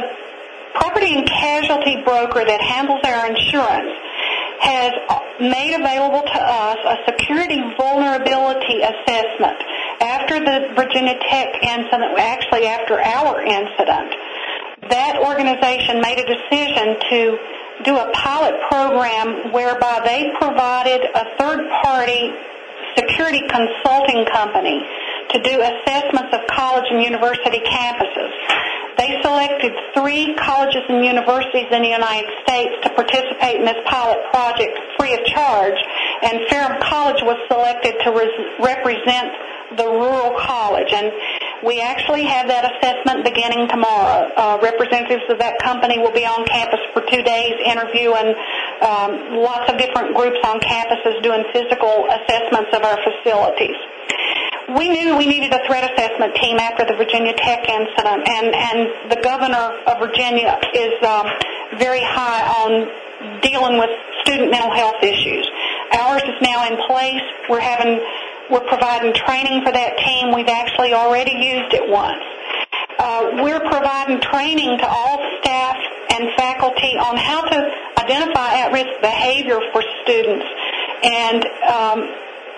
property and casualty broker that handles our insurance has made available to us a security vulnerability assessment after the Virginia Tech incident, actually after our incident. That organization made a decision to do a pilot program whereby they provided a third party security consulting company to do assessments of college and university campuses. They selected three colleges and universities in the United States to participate in this pilot project free of charge, and Ferrum College was selected to res- represent the rural college. And we actually have that assessment beginning tomorrow. Uh, representatives of that company will be on campus for two days interviewing um, lots of different groups on campuses doing physical assessments of our facilities we knew we needed a threat assessment team after the Virginia Tech incident, and, and the governor of Virginia is um, very high on dealing with student mental health issues. Ours is now in place. We're having, we're providing training for that team. We've actually already used it once. Uh, we're providing training to all staff and faculty on how to identify at-risk behavior for students and um,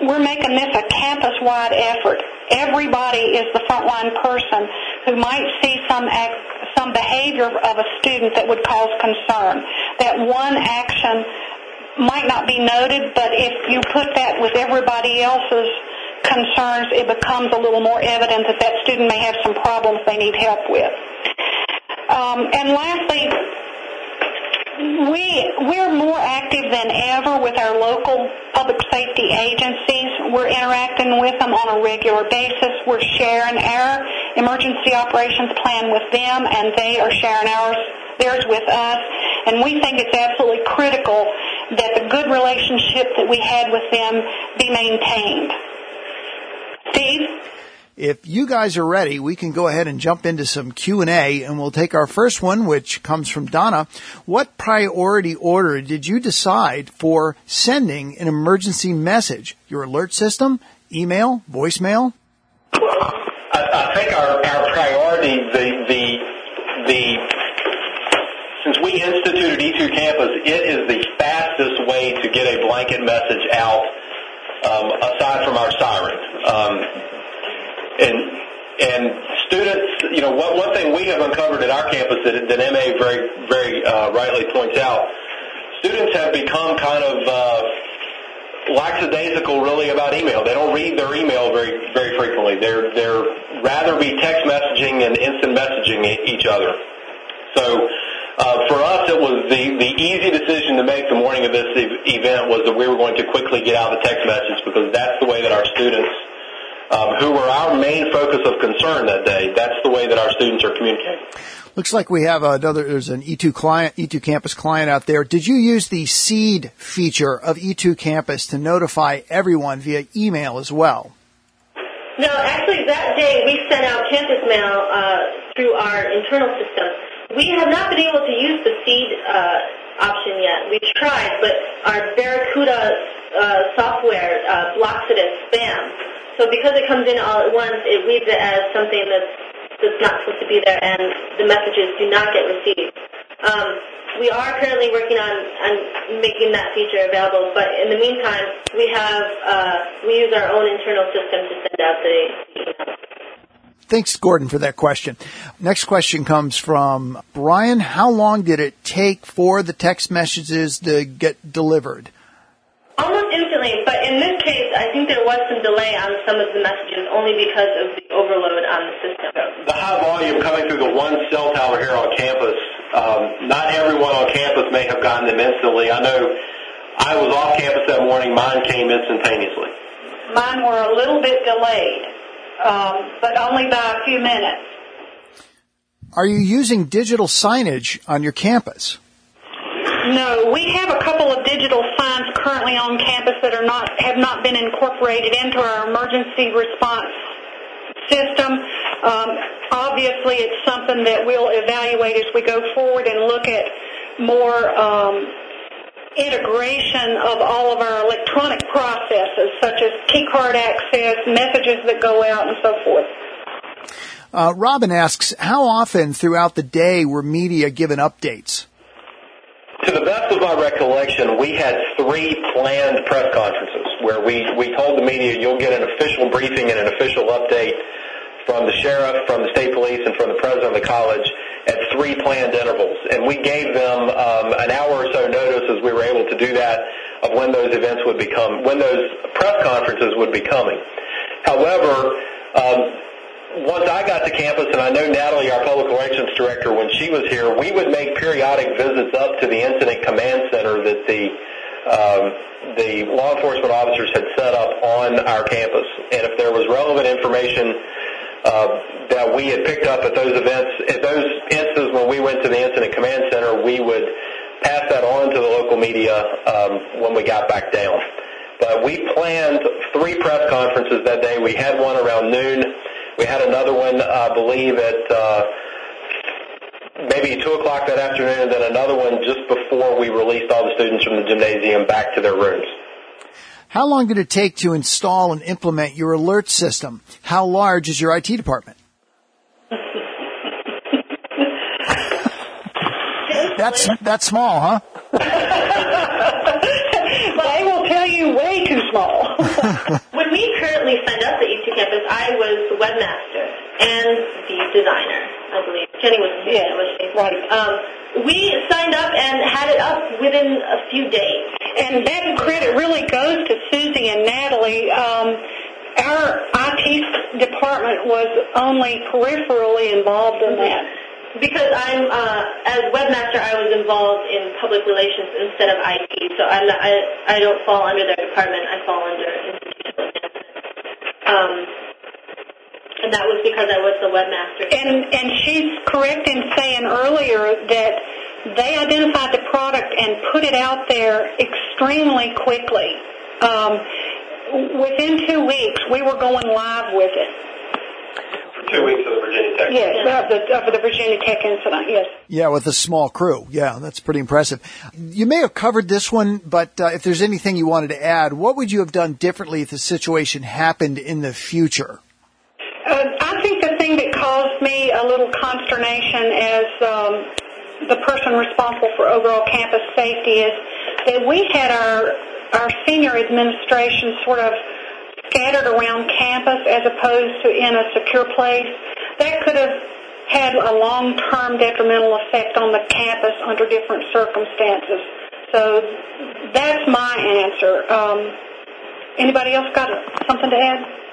we're making this a campus-wide effort. Everybody is the frontline person who might see some act, some behavior of a student that would cause concern. That one action might not be noted, but if you put that with everybody else's concerns, it becomes a little more evident that that student may have some problems they need help with. Um, and lastly, we we're more active than ever with our local public safety agencies. We're interacting with them on a regular basis. We're sharing our emergency operations plan with them, and they are sharing ours theirs with us. And we think it's absolutely critical that the good relationship that we had with them be maintained. Steve. If you guys are ready, we can go ahead and jump into some Q&A and we'll take our first one which comes from Donna. What priority order did you decide for sending an emergency message? Your alert system, email, voicemail? I, I think our, our priority, the, the, the, since we instituted E2 Campus, it is the fastest way to get a blanket message out um, aside from our siren. Um, and and students, you know, one, one thing we have uncovered at our campus that, that MA very very uh, rightly points out, students have become kind of uh, lackadaisical really about email. They don't read their email very very frequently. They're they're rather be text messaging and instant messaging each other. So. Uh, for us, it was the, the easy decision to make the morning of this event was that we were going to quickly get out the text message because that's the way that our students um, who were our main focus of concern that day, that's the way that our students are communicating. Looks like we have another, there's an E2 client, E2 campus client out there. Did you use the seed feature of E2 campus to notify everyone via email as well? No, actually that day we sent out campus mail uh, through our internal system. We have not been able to use the seed uh, option yet. We've tried, but our Barracuda uh, software uh, blocks it as spam. So because it comes in all at once, it reads it as something that's that's not supposed to be there, and the messages do not get received. Um, we are currently working on, on making that feature available, but in the meantime, we have uh, we use our own internal system to send out the emails. Thanks, Gordon, for that question. Next question comes from Brian. How long did it take for the text messages to get delivered? Almost instantly, but in this case, I think there was some delay on some of the messages only because of the overload on the system. The high volume coming through the one cell tower here on campus, um, not everyone on campus may have gotten them instantly. I know I was off campus that morning. Mine came instantaneously. Mine were a little bit delayed, um, but only by a few minutes. Are you using digital signage on your campus? No, we have a couple of digital signs currently on campus that are not have not been incorporated into our emergency response system. Um, obviously, it's something that we'll evaluate as we go forward and look at more um, integration of all of our electronic processes, such as key card access, messages that go out, and so forth. Uh, Robin asks, how often throughout the day were media given updates? To the best of my recollection, we had three planned press conferences where we, we told the media you'll get an official briefing and an official update from the sheriff, from the state police, and from the president of the college at three planned intervals. And we gave them um, an hour or so notice as we were able to do that of when those events would become, when those press conferences would be coming. However, um, once I got to campus, and I know Natalie, our public relations director, when she was here, we would make periodic visits up to the incident command center that the um, the law enforcement officers had set up on our campus. And if there was relevant information that we had picked up at those events, at those instances when we went to the incident command center, we would pass that on to the local media um, when we got back down. But we planned three press conferences that day. We had one around noon. We had another one, I believe, at uh, maybe 2 o'clock that afternoon, and then another one just before we released all the students from the gymnasium back to their rooms. How long did it take to install and implement your alert system? How large is your IT department? that's that's small, huh? they will tell you way too small. when we currently signed up at E2 Campus, I was the webmaster and the designer, I believe. Jenny was yeah, was she? right. Um, we signed up and had it up within a few days. And that credit really goes to Susie and Natalie. Um, our IT department was only peripherally involved in that. Because I'm, uh, as webmaster, I was involved in public relations instead of IT, so I'm not, I, I don't fall under their department. I fall under institutional management. Um, and that was because I was the webmaster. And and she's correct in saying earlier that they identified the product and put it out there extremely quickly. Um, within two weeks, we were going live with it. Two weeks of the Virginia Tech. Yes, of the, of the Virginia Tech incident, yes. Yeah, with a small crew. Yeah, that's pretty impressive. You may have covered this one, but uh, if there's anything you wanted to add, what would you have done differently if the situation happened in the future? Uh, I think the thing that caused me a little consternation as um, the person responsible for overall campus safety is that we had our our senior administration sort of scattered around campus as opposed to in a secure place. That could have had a long-term detrimental effect on the campus under different circumstances. So that's my answer. Um, anybody else got something to add?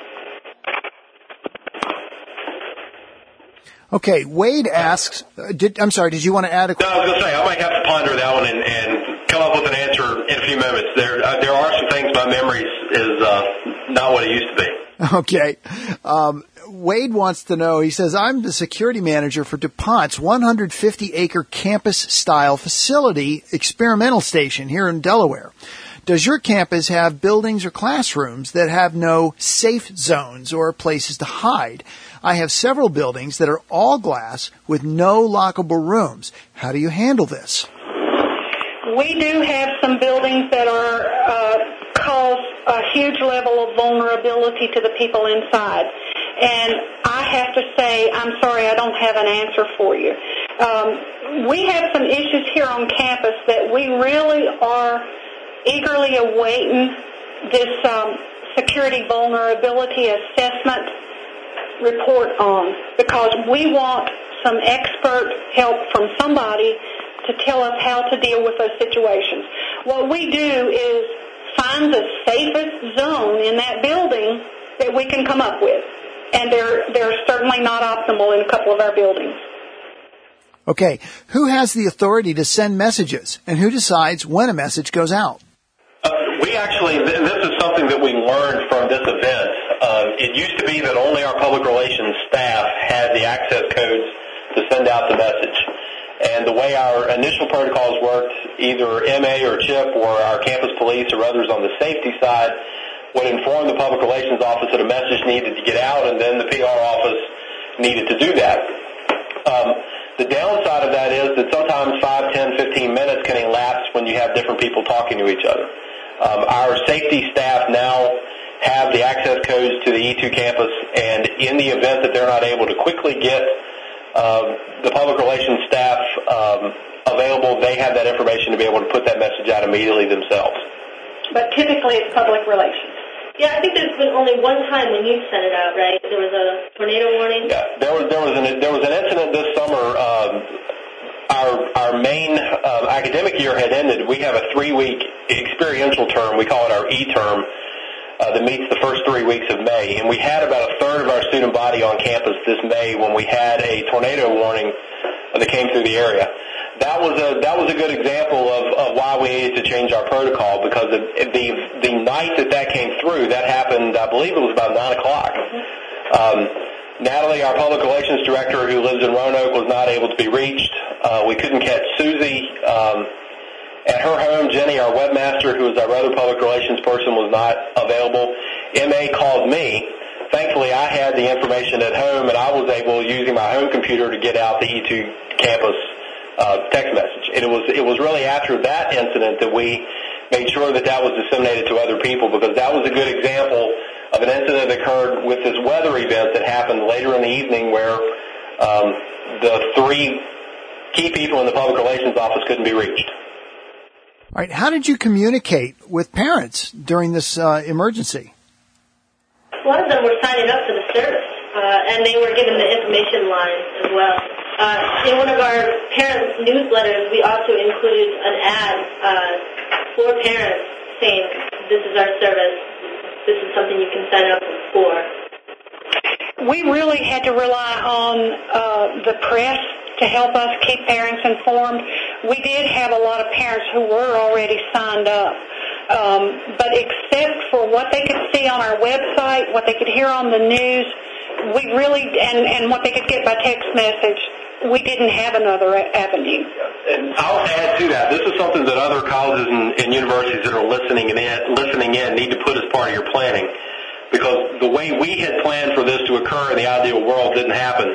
Okay, Wade asks, uh, did, I'm sorry, did you want to add a No, I was going to say, I might have to ponder that one and, and come up with an answer in a few moments. There, uh, there are some things my memory is uh, not what it used to be. Okay. Um, Wade wants to know, he says, I'm the security manager for DuPont's 150 acre campus style facility experimental station here in Delaware. Does your campus have buildings or classrooms that have no safe zones or places to hide? I have several buildings that are all glass with no lockable rooms. How do you handle this? We do have some buildings that are uh, cause a huge level of vulnerability to the people inside. And I have to say, I'm sorry, I don't have an answer for you. Um, we have some issues here on campus that we really are eagerly awaiting this um, security vulnerability assessment report on because we want some expert help from somebody to tell us how to deal with those situations. What we do is find the safest zone in that building that we can come up with. And they're, they're certainly not optimal in a couple of our buildings. Okay, who has the authority to send messages and who decides when a message goes out? Uh, we actually, th- this is something that we learned from this event. Uh, it used to be that only our public relations staff had the access codes to send out the message. And the way our initial protocols worked, either MA or CHIP or our campus police or others on the safety side would inform the public relations office that a message needed to get out, and then the PR office needed to do that. Um, the downside of that is that sometimes 5, 10, 15 minutes can elapse when you have different people talking to each other. Um, our safety staff now have the access codes to the E2 campus, and in the event that they're not able to quickly get uh, the public relations staff um, available, they have that information to be able to put that message out immediately themselves. But typically it's public relations. Yeah, I think there's been only one time when you sent it out, right? There was a tornado warning. Yeah, there was there was an there was an incident this summer. Um, our our main um, academic year had ended. We have a three week experiential term. We call it our E term. Uh, that meets the first three weeks of May, and we had about a third of our student body on campus this May when we had a tornado warning that came through the area that was a that was a good example of, of why we needed to change our protocol because the the the night that that came through, that happened. I believe it was about nine o'clock. Um, Natalie, our public relations director, who lives in Roanoke, was not able to be reached. Uh, we couldn't catch Susie um, at her home. Jenny, our webmaster, who was our other public relations person, was not available. Ma called me. Thankfully, I had the information at home, and I was able, using my home computer, to get out the E2 campus uh, text message. And it was it was really after that incident that we made sure that that was disseminated to other people because that was a good example of an incident that occurred with this weather event that happened later in the evening where um, the three key people in the public relations office couldn't be reached. All right, how did you communicate with parents during this uh, emergency? A lot of them were signing up for the service, uh, and they were given the information line as well. Uh, in one of our parents' newsletters, we also included an ad uh, for parents saying, this is our service, this is something you can sign up for. We really had to rely on uh, the press to help us keep parents informed. We did have a lot of parents who were already signed up. Um, but except for what they could see on our website, what they could hear on the news, we really, and, and what they could get by text message, we didn't have another avenue. And I'll add to that. This is something that other colleges and, and universities that are listening in, listening in need to put as part of your planning. Because the way we had planned for this to occur in the ideal world didn't happen.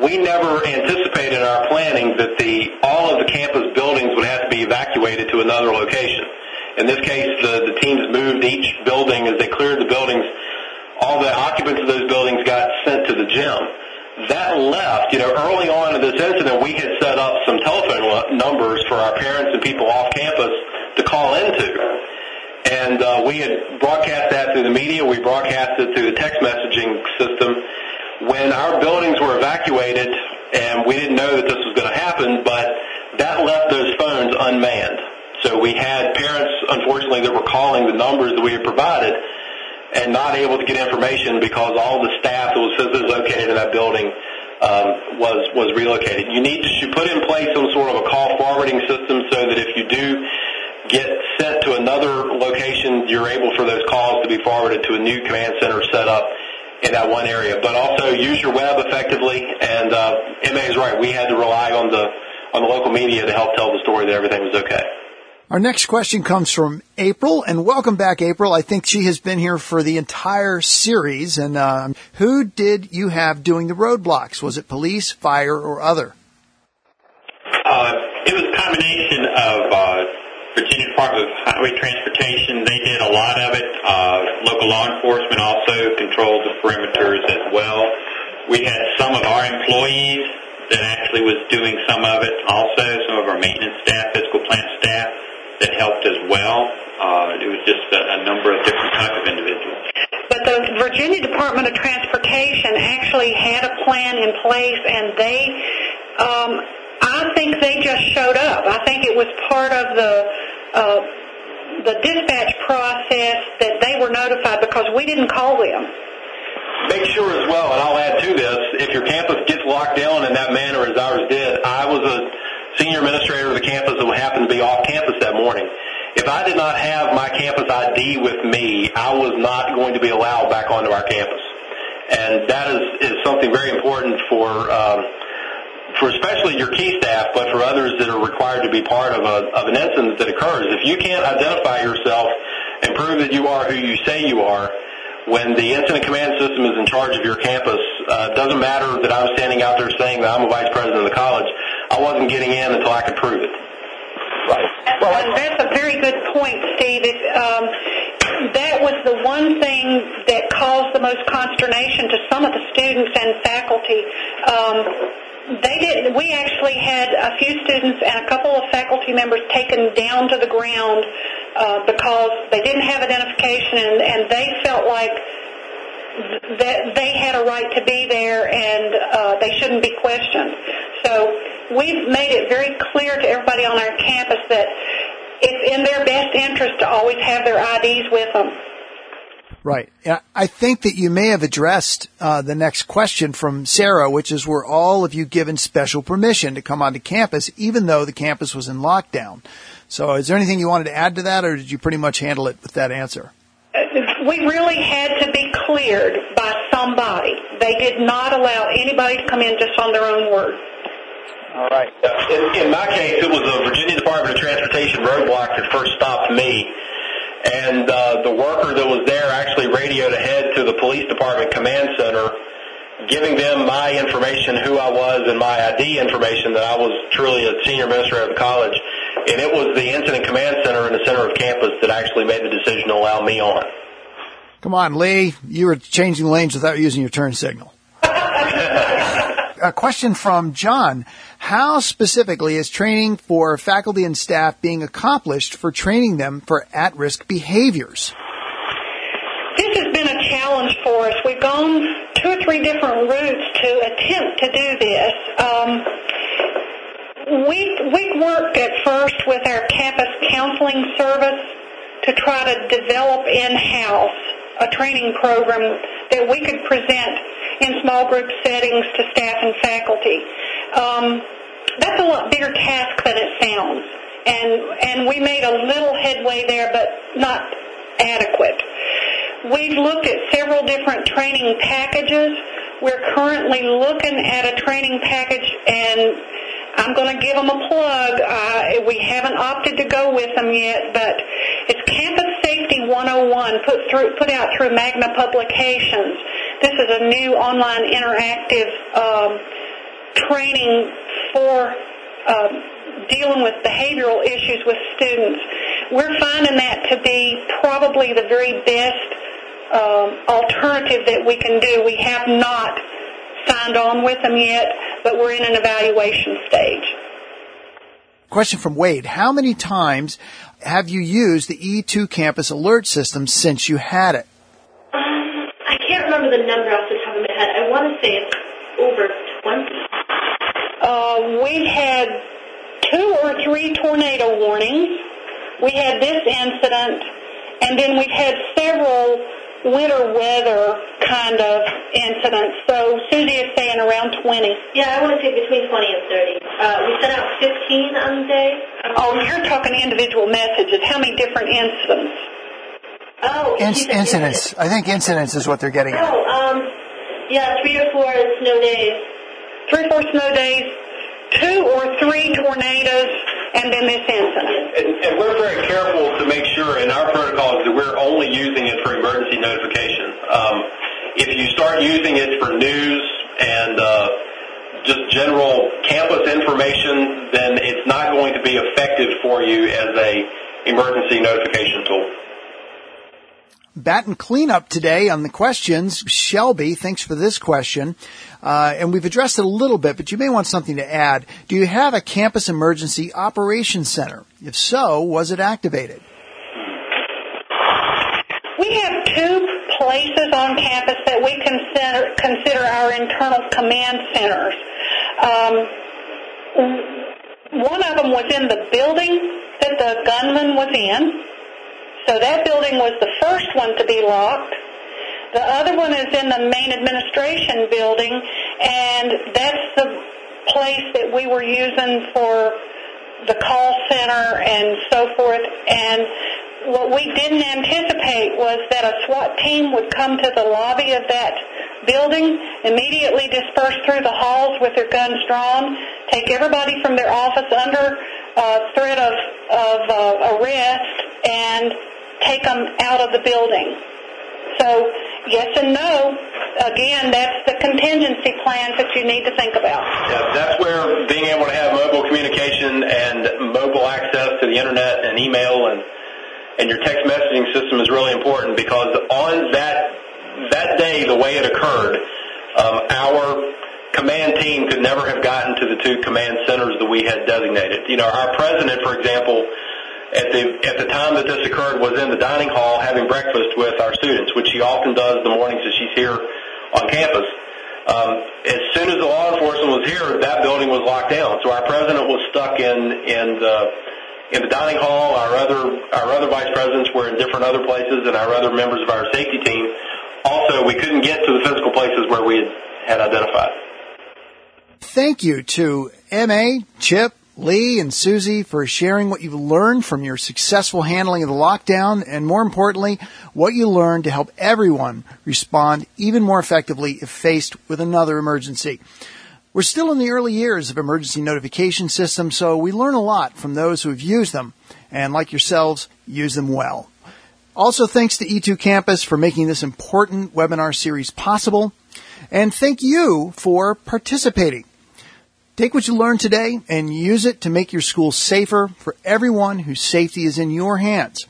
We never anticipated in our planning that all of the campus buildings would have to be evacuated to another location. In this case, the, the teams moved each building as they cleared the buildings. All the occupants of those buildings got sent to the gym that left, you know, early on in this incident, we had set up some telephone numbers for our parents and people off campus to call into. And uh, we had broadcast that through the media. We broadcast it through the text messaging system. When our buildings were evacuated, and we didn't know that this was going to happen, but that left those phones unmanned. So we had parents, unfortunately, that were calling the numbers that we had provided and not able to get information because all the staff that was physically located in that building um, was was relocated. You need to put in place some sort of a call forwarding system so that if you do get sent to another location, you're able for those calls to be forwarded to a new command center set up in that one area. But also use your web effectively. And uh, Ma is right. We had to rely on the on the local media to help tell the story that everything was okay. Our next question comes from April, and welcome back, April. I think she has been here for the entire series. And uh, who did you have doing the roadblocks? Was it police, fire, or other? Uh, it was a combination of uh, Virginia Department of Highway Transportation. They did a lot of it. Uh, local law enforcement also controlled the perimeters as well. We had some of our employees that actually was doing some of it also, some of our maintenance staff, physical plant staff that helped as well. Uh, it was just a, a number of different type of individuals. But the Virginia Department of Transportation actually had a plan in place, and they, um, I think they just showed up. I think it was part of the uh, the dispatch process that they were notified because we didn't call them. Make sure as well, and I'll add to this, if your campus gets locked down in that manner as ours did, I was a senior administrator of the campus that happened to be off campus that morning. If I did not have my campus ID with me, I was not going to be allowed back onto our campus. And that is, is something very important for, um, for especially your key staff, but for others that are required to be part of, a, of an incident that occurs. If you can't identify yourself and prove that you are who you say you are, when the incident command system is in charge of your campus, uh, doesn't matter that I'm standing out there saying that I'm a vice president of the college. I wasn't getting in until I could prove it. Right. Well, and that's a very good point, Steve. It, um, that was the one thing that caused the most consternation to some of the students and faculty. Um, they did. We actually had a few students and a couple of faculty members taken down to the ground uh, because they didn't have identification, and, and they felt like that they had a right to be there and uh, they shouldn't be questioned. So we've made it very clear to everybody on our campus that it's in their best interest to always have their IDs with them. Right. I think that you may have addressed uh, the next question from Sarah, which is were all of you given special permission to come onto campus, even though the campus was in lockdown? So, is there anything you wanted to add to that, or did you pretty much handle it with that answer? we really had to be cleared by somebody. They did not allow anybody to come in just on their own word. All right. In, in my case, it was the Virginia Department of Transportation roadblock that first stopped me. And uh, the worker that was there actually radioed ahead to the police department command center, giving them my information, who I was, and my ID information that I was truly a senior administrator of the college. And it was the incident command center in the center of campus that actually made the decision to allow me on. Come on, Lee. You were changing lanes without using your turn signal. a question from John. How specifically is training for faculty and staff being accomplished for training them for at-risk behaviors? This has been a challenge for us. We've gone two or three different routes to attempt to do this. Um, we, we worked at first with our campus counseling service to try to develop in-house a training program that we could present in small group settings to staff and faculty. Um, that's a lot bigger task than it sounds, and and we made a little headway there, but not adequate. We've looked at several different training packages. We're currently looking at a training package and I'm going to give them a plug. Uh, we haven't opted to go with them yet, but it's Campus Safety 101 put through put out through Magna Publications. This is a new online interactive um, training for uh, dealing with behavioral issues with students. We're finding that to be probably the very best um, alternative that we can do. We have not signed on with them yet, but we're in an evaluation stage. Question from Wade. How many times have you used the E2 campus alert system since you had it? Um, I can't remember the number off the top of my head. I want to say it's over 20. Uh, we had two or three tornado warnings. We had this incident, and then we've had several winter weather kind of incidents. So Susie is saying around 20. Yeah, I want to say between 20 and 30. Uh, we sent out 15 on the day. Oh, you're talking individual messages. How many different incidents? Oh, In- incidents. I think incidents is what they're getting at. Oh, um, yeah, three or four snow days. Three or four snow days, two or three tornadoes, and then this incident. And, and we're very careful to make sure in our protocols that we're only using it for emergency notification. Um, if you start using it for news and uh, just general campus information, then it's not going to be effective for you as a emergency notification tool. Batten cleanup today on the questions. Shelby, thanks for this question. Uh, and we've addressed it a little bit, but you may want something to add. Do you have a campus emergency operations center? If so, was it activated? We have two places on campus that we consider, consider our internal command centers. Um, one of them was in the building that the gunman was in. So that building was the first one to be locked. The other one is in the main administration building, and that's the place that we were using for the call center and so forth. And what we didn't anticipate was that a SWAT team would come to the lobby of that building, immediately disperse through the halls with their guns drawn, take everybody from their office under uh, threat of, of uh, arrest, and take them out of the building. So, yes and no. Again, that's the contingency plans that you need to think about. Yeah, that's where being able to have mobile communication and mobile access to the internet and email and and your text messaging system is really important because on that that day, the way it occurred, um, our command team could never have gotten to the two command centers that we had designated. You know, our president, for example, at the at the time that this occurred was in the dining hall having breakfast with our students, which she often does the mornings that she's here on campus. Um, as soon as the law enforcement was here, that building was locked down. So our president was stuck in in the in the dining hall. Our other our other vice presidents were in different other places, and our other members of our safety team. Also, we couldn't get to the physical places where we had, had identified. Thank you to MA, Chip, Lee and Susie for sharing what you've learned from your successful handling of the lockdown and more importantly, what you learned to help everyone respond even more effectively if faced with another emergency. We're still in the early years of emergency notification systems, so we learn a lot from those who have used them and like yourselves, use them well. Also thanks to E2 Campus for making this important webinar series possible and thank you for participating. Take what you learned today and use it to make your school safer for everyone whose safety is in your hands.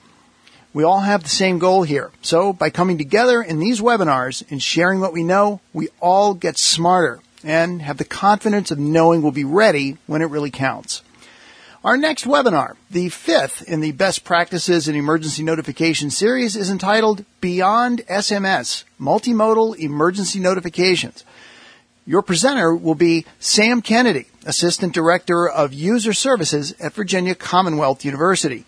We all have the same goal here. So by coming together in these webinars and sharing what we know, we all get smarter and have the confidence of knowing we'll be ready when it really counts. Our next webinar, the fifth in the Best Practices in Emergency Notification series, is entitled Beyond SMS, Multimodal Emergency Notifications. Your presenter will be Sam Kennedy, Assistant Director of User Services at Virginia Commonwealth University.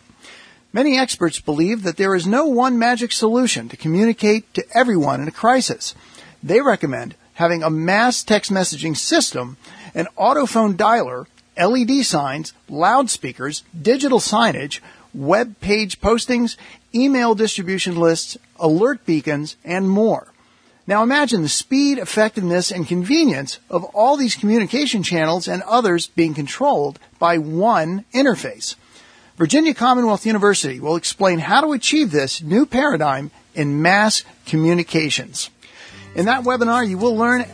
Many experts believe that there is no one magic solution to communicate to everyone in a crisis. They recommend having a mass text messaging system, an autophone dialer, LED signs, loudspeakers, digital signage, web page postings, email distribution lists, alert beacons, and more. Now imagine the speed, effectiveness, and convenience of all these communication channels and others being controlled by one interface. Virginia Commonwealth University will explain how to achieve this new paradigm in mass communications. In that webinar, you will learn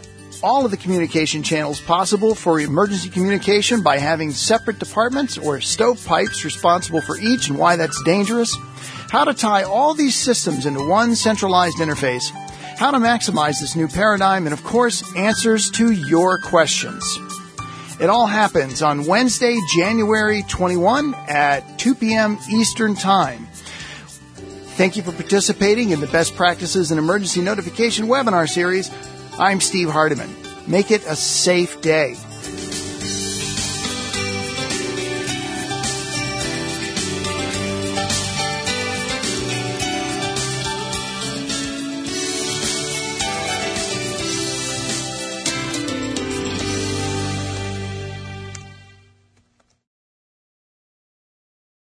all of the communication channels possible for emergency communication by having separate departments or stovepipes responsible for each and why that's dangerous, how to tie all these systems into one centralized interface, how to maximize this new paradigm, and of course, answers to your questions. It all happens on Wednesday, January 21 at 2 p.m. Eastern Time. Thank you for participating in the Best Practices in Emergency Notification webinar series. I'm Steve Hardiman. Make it a safe day.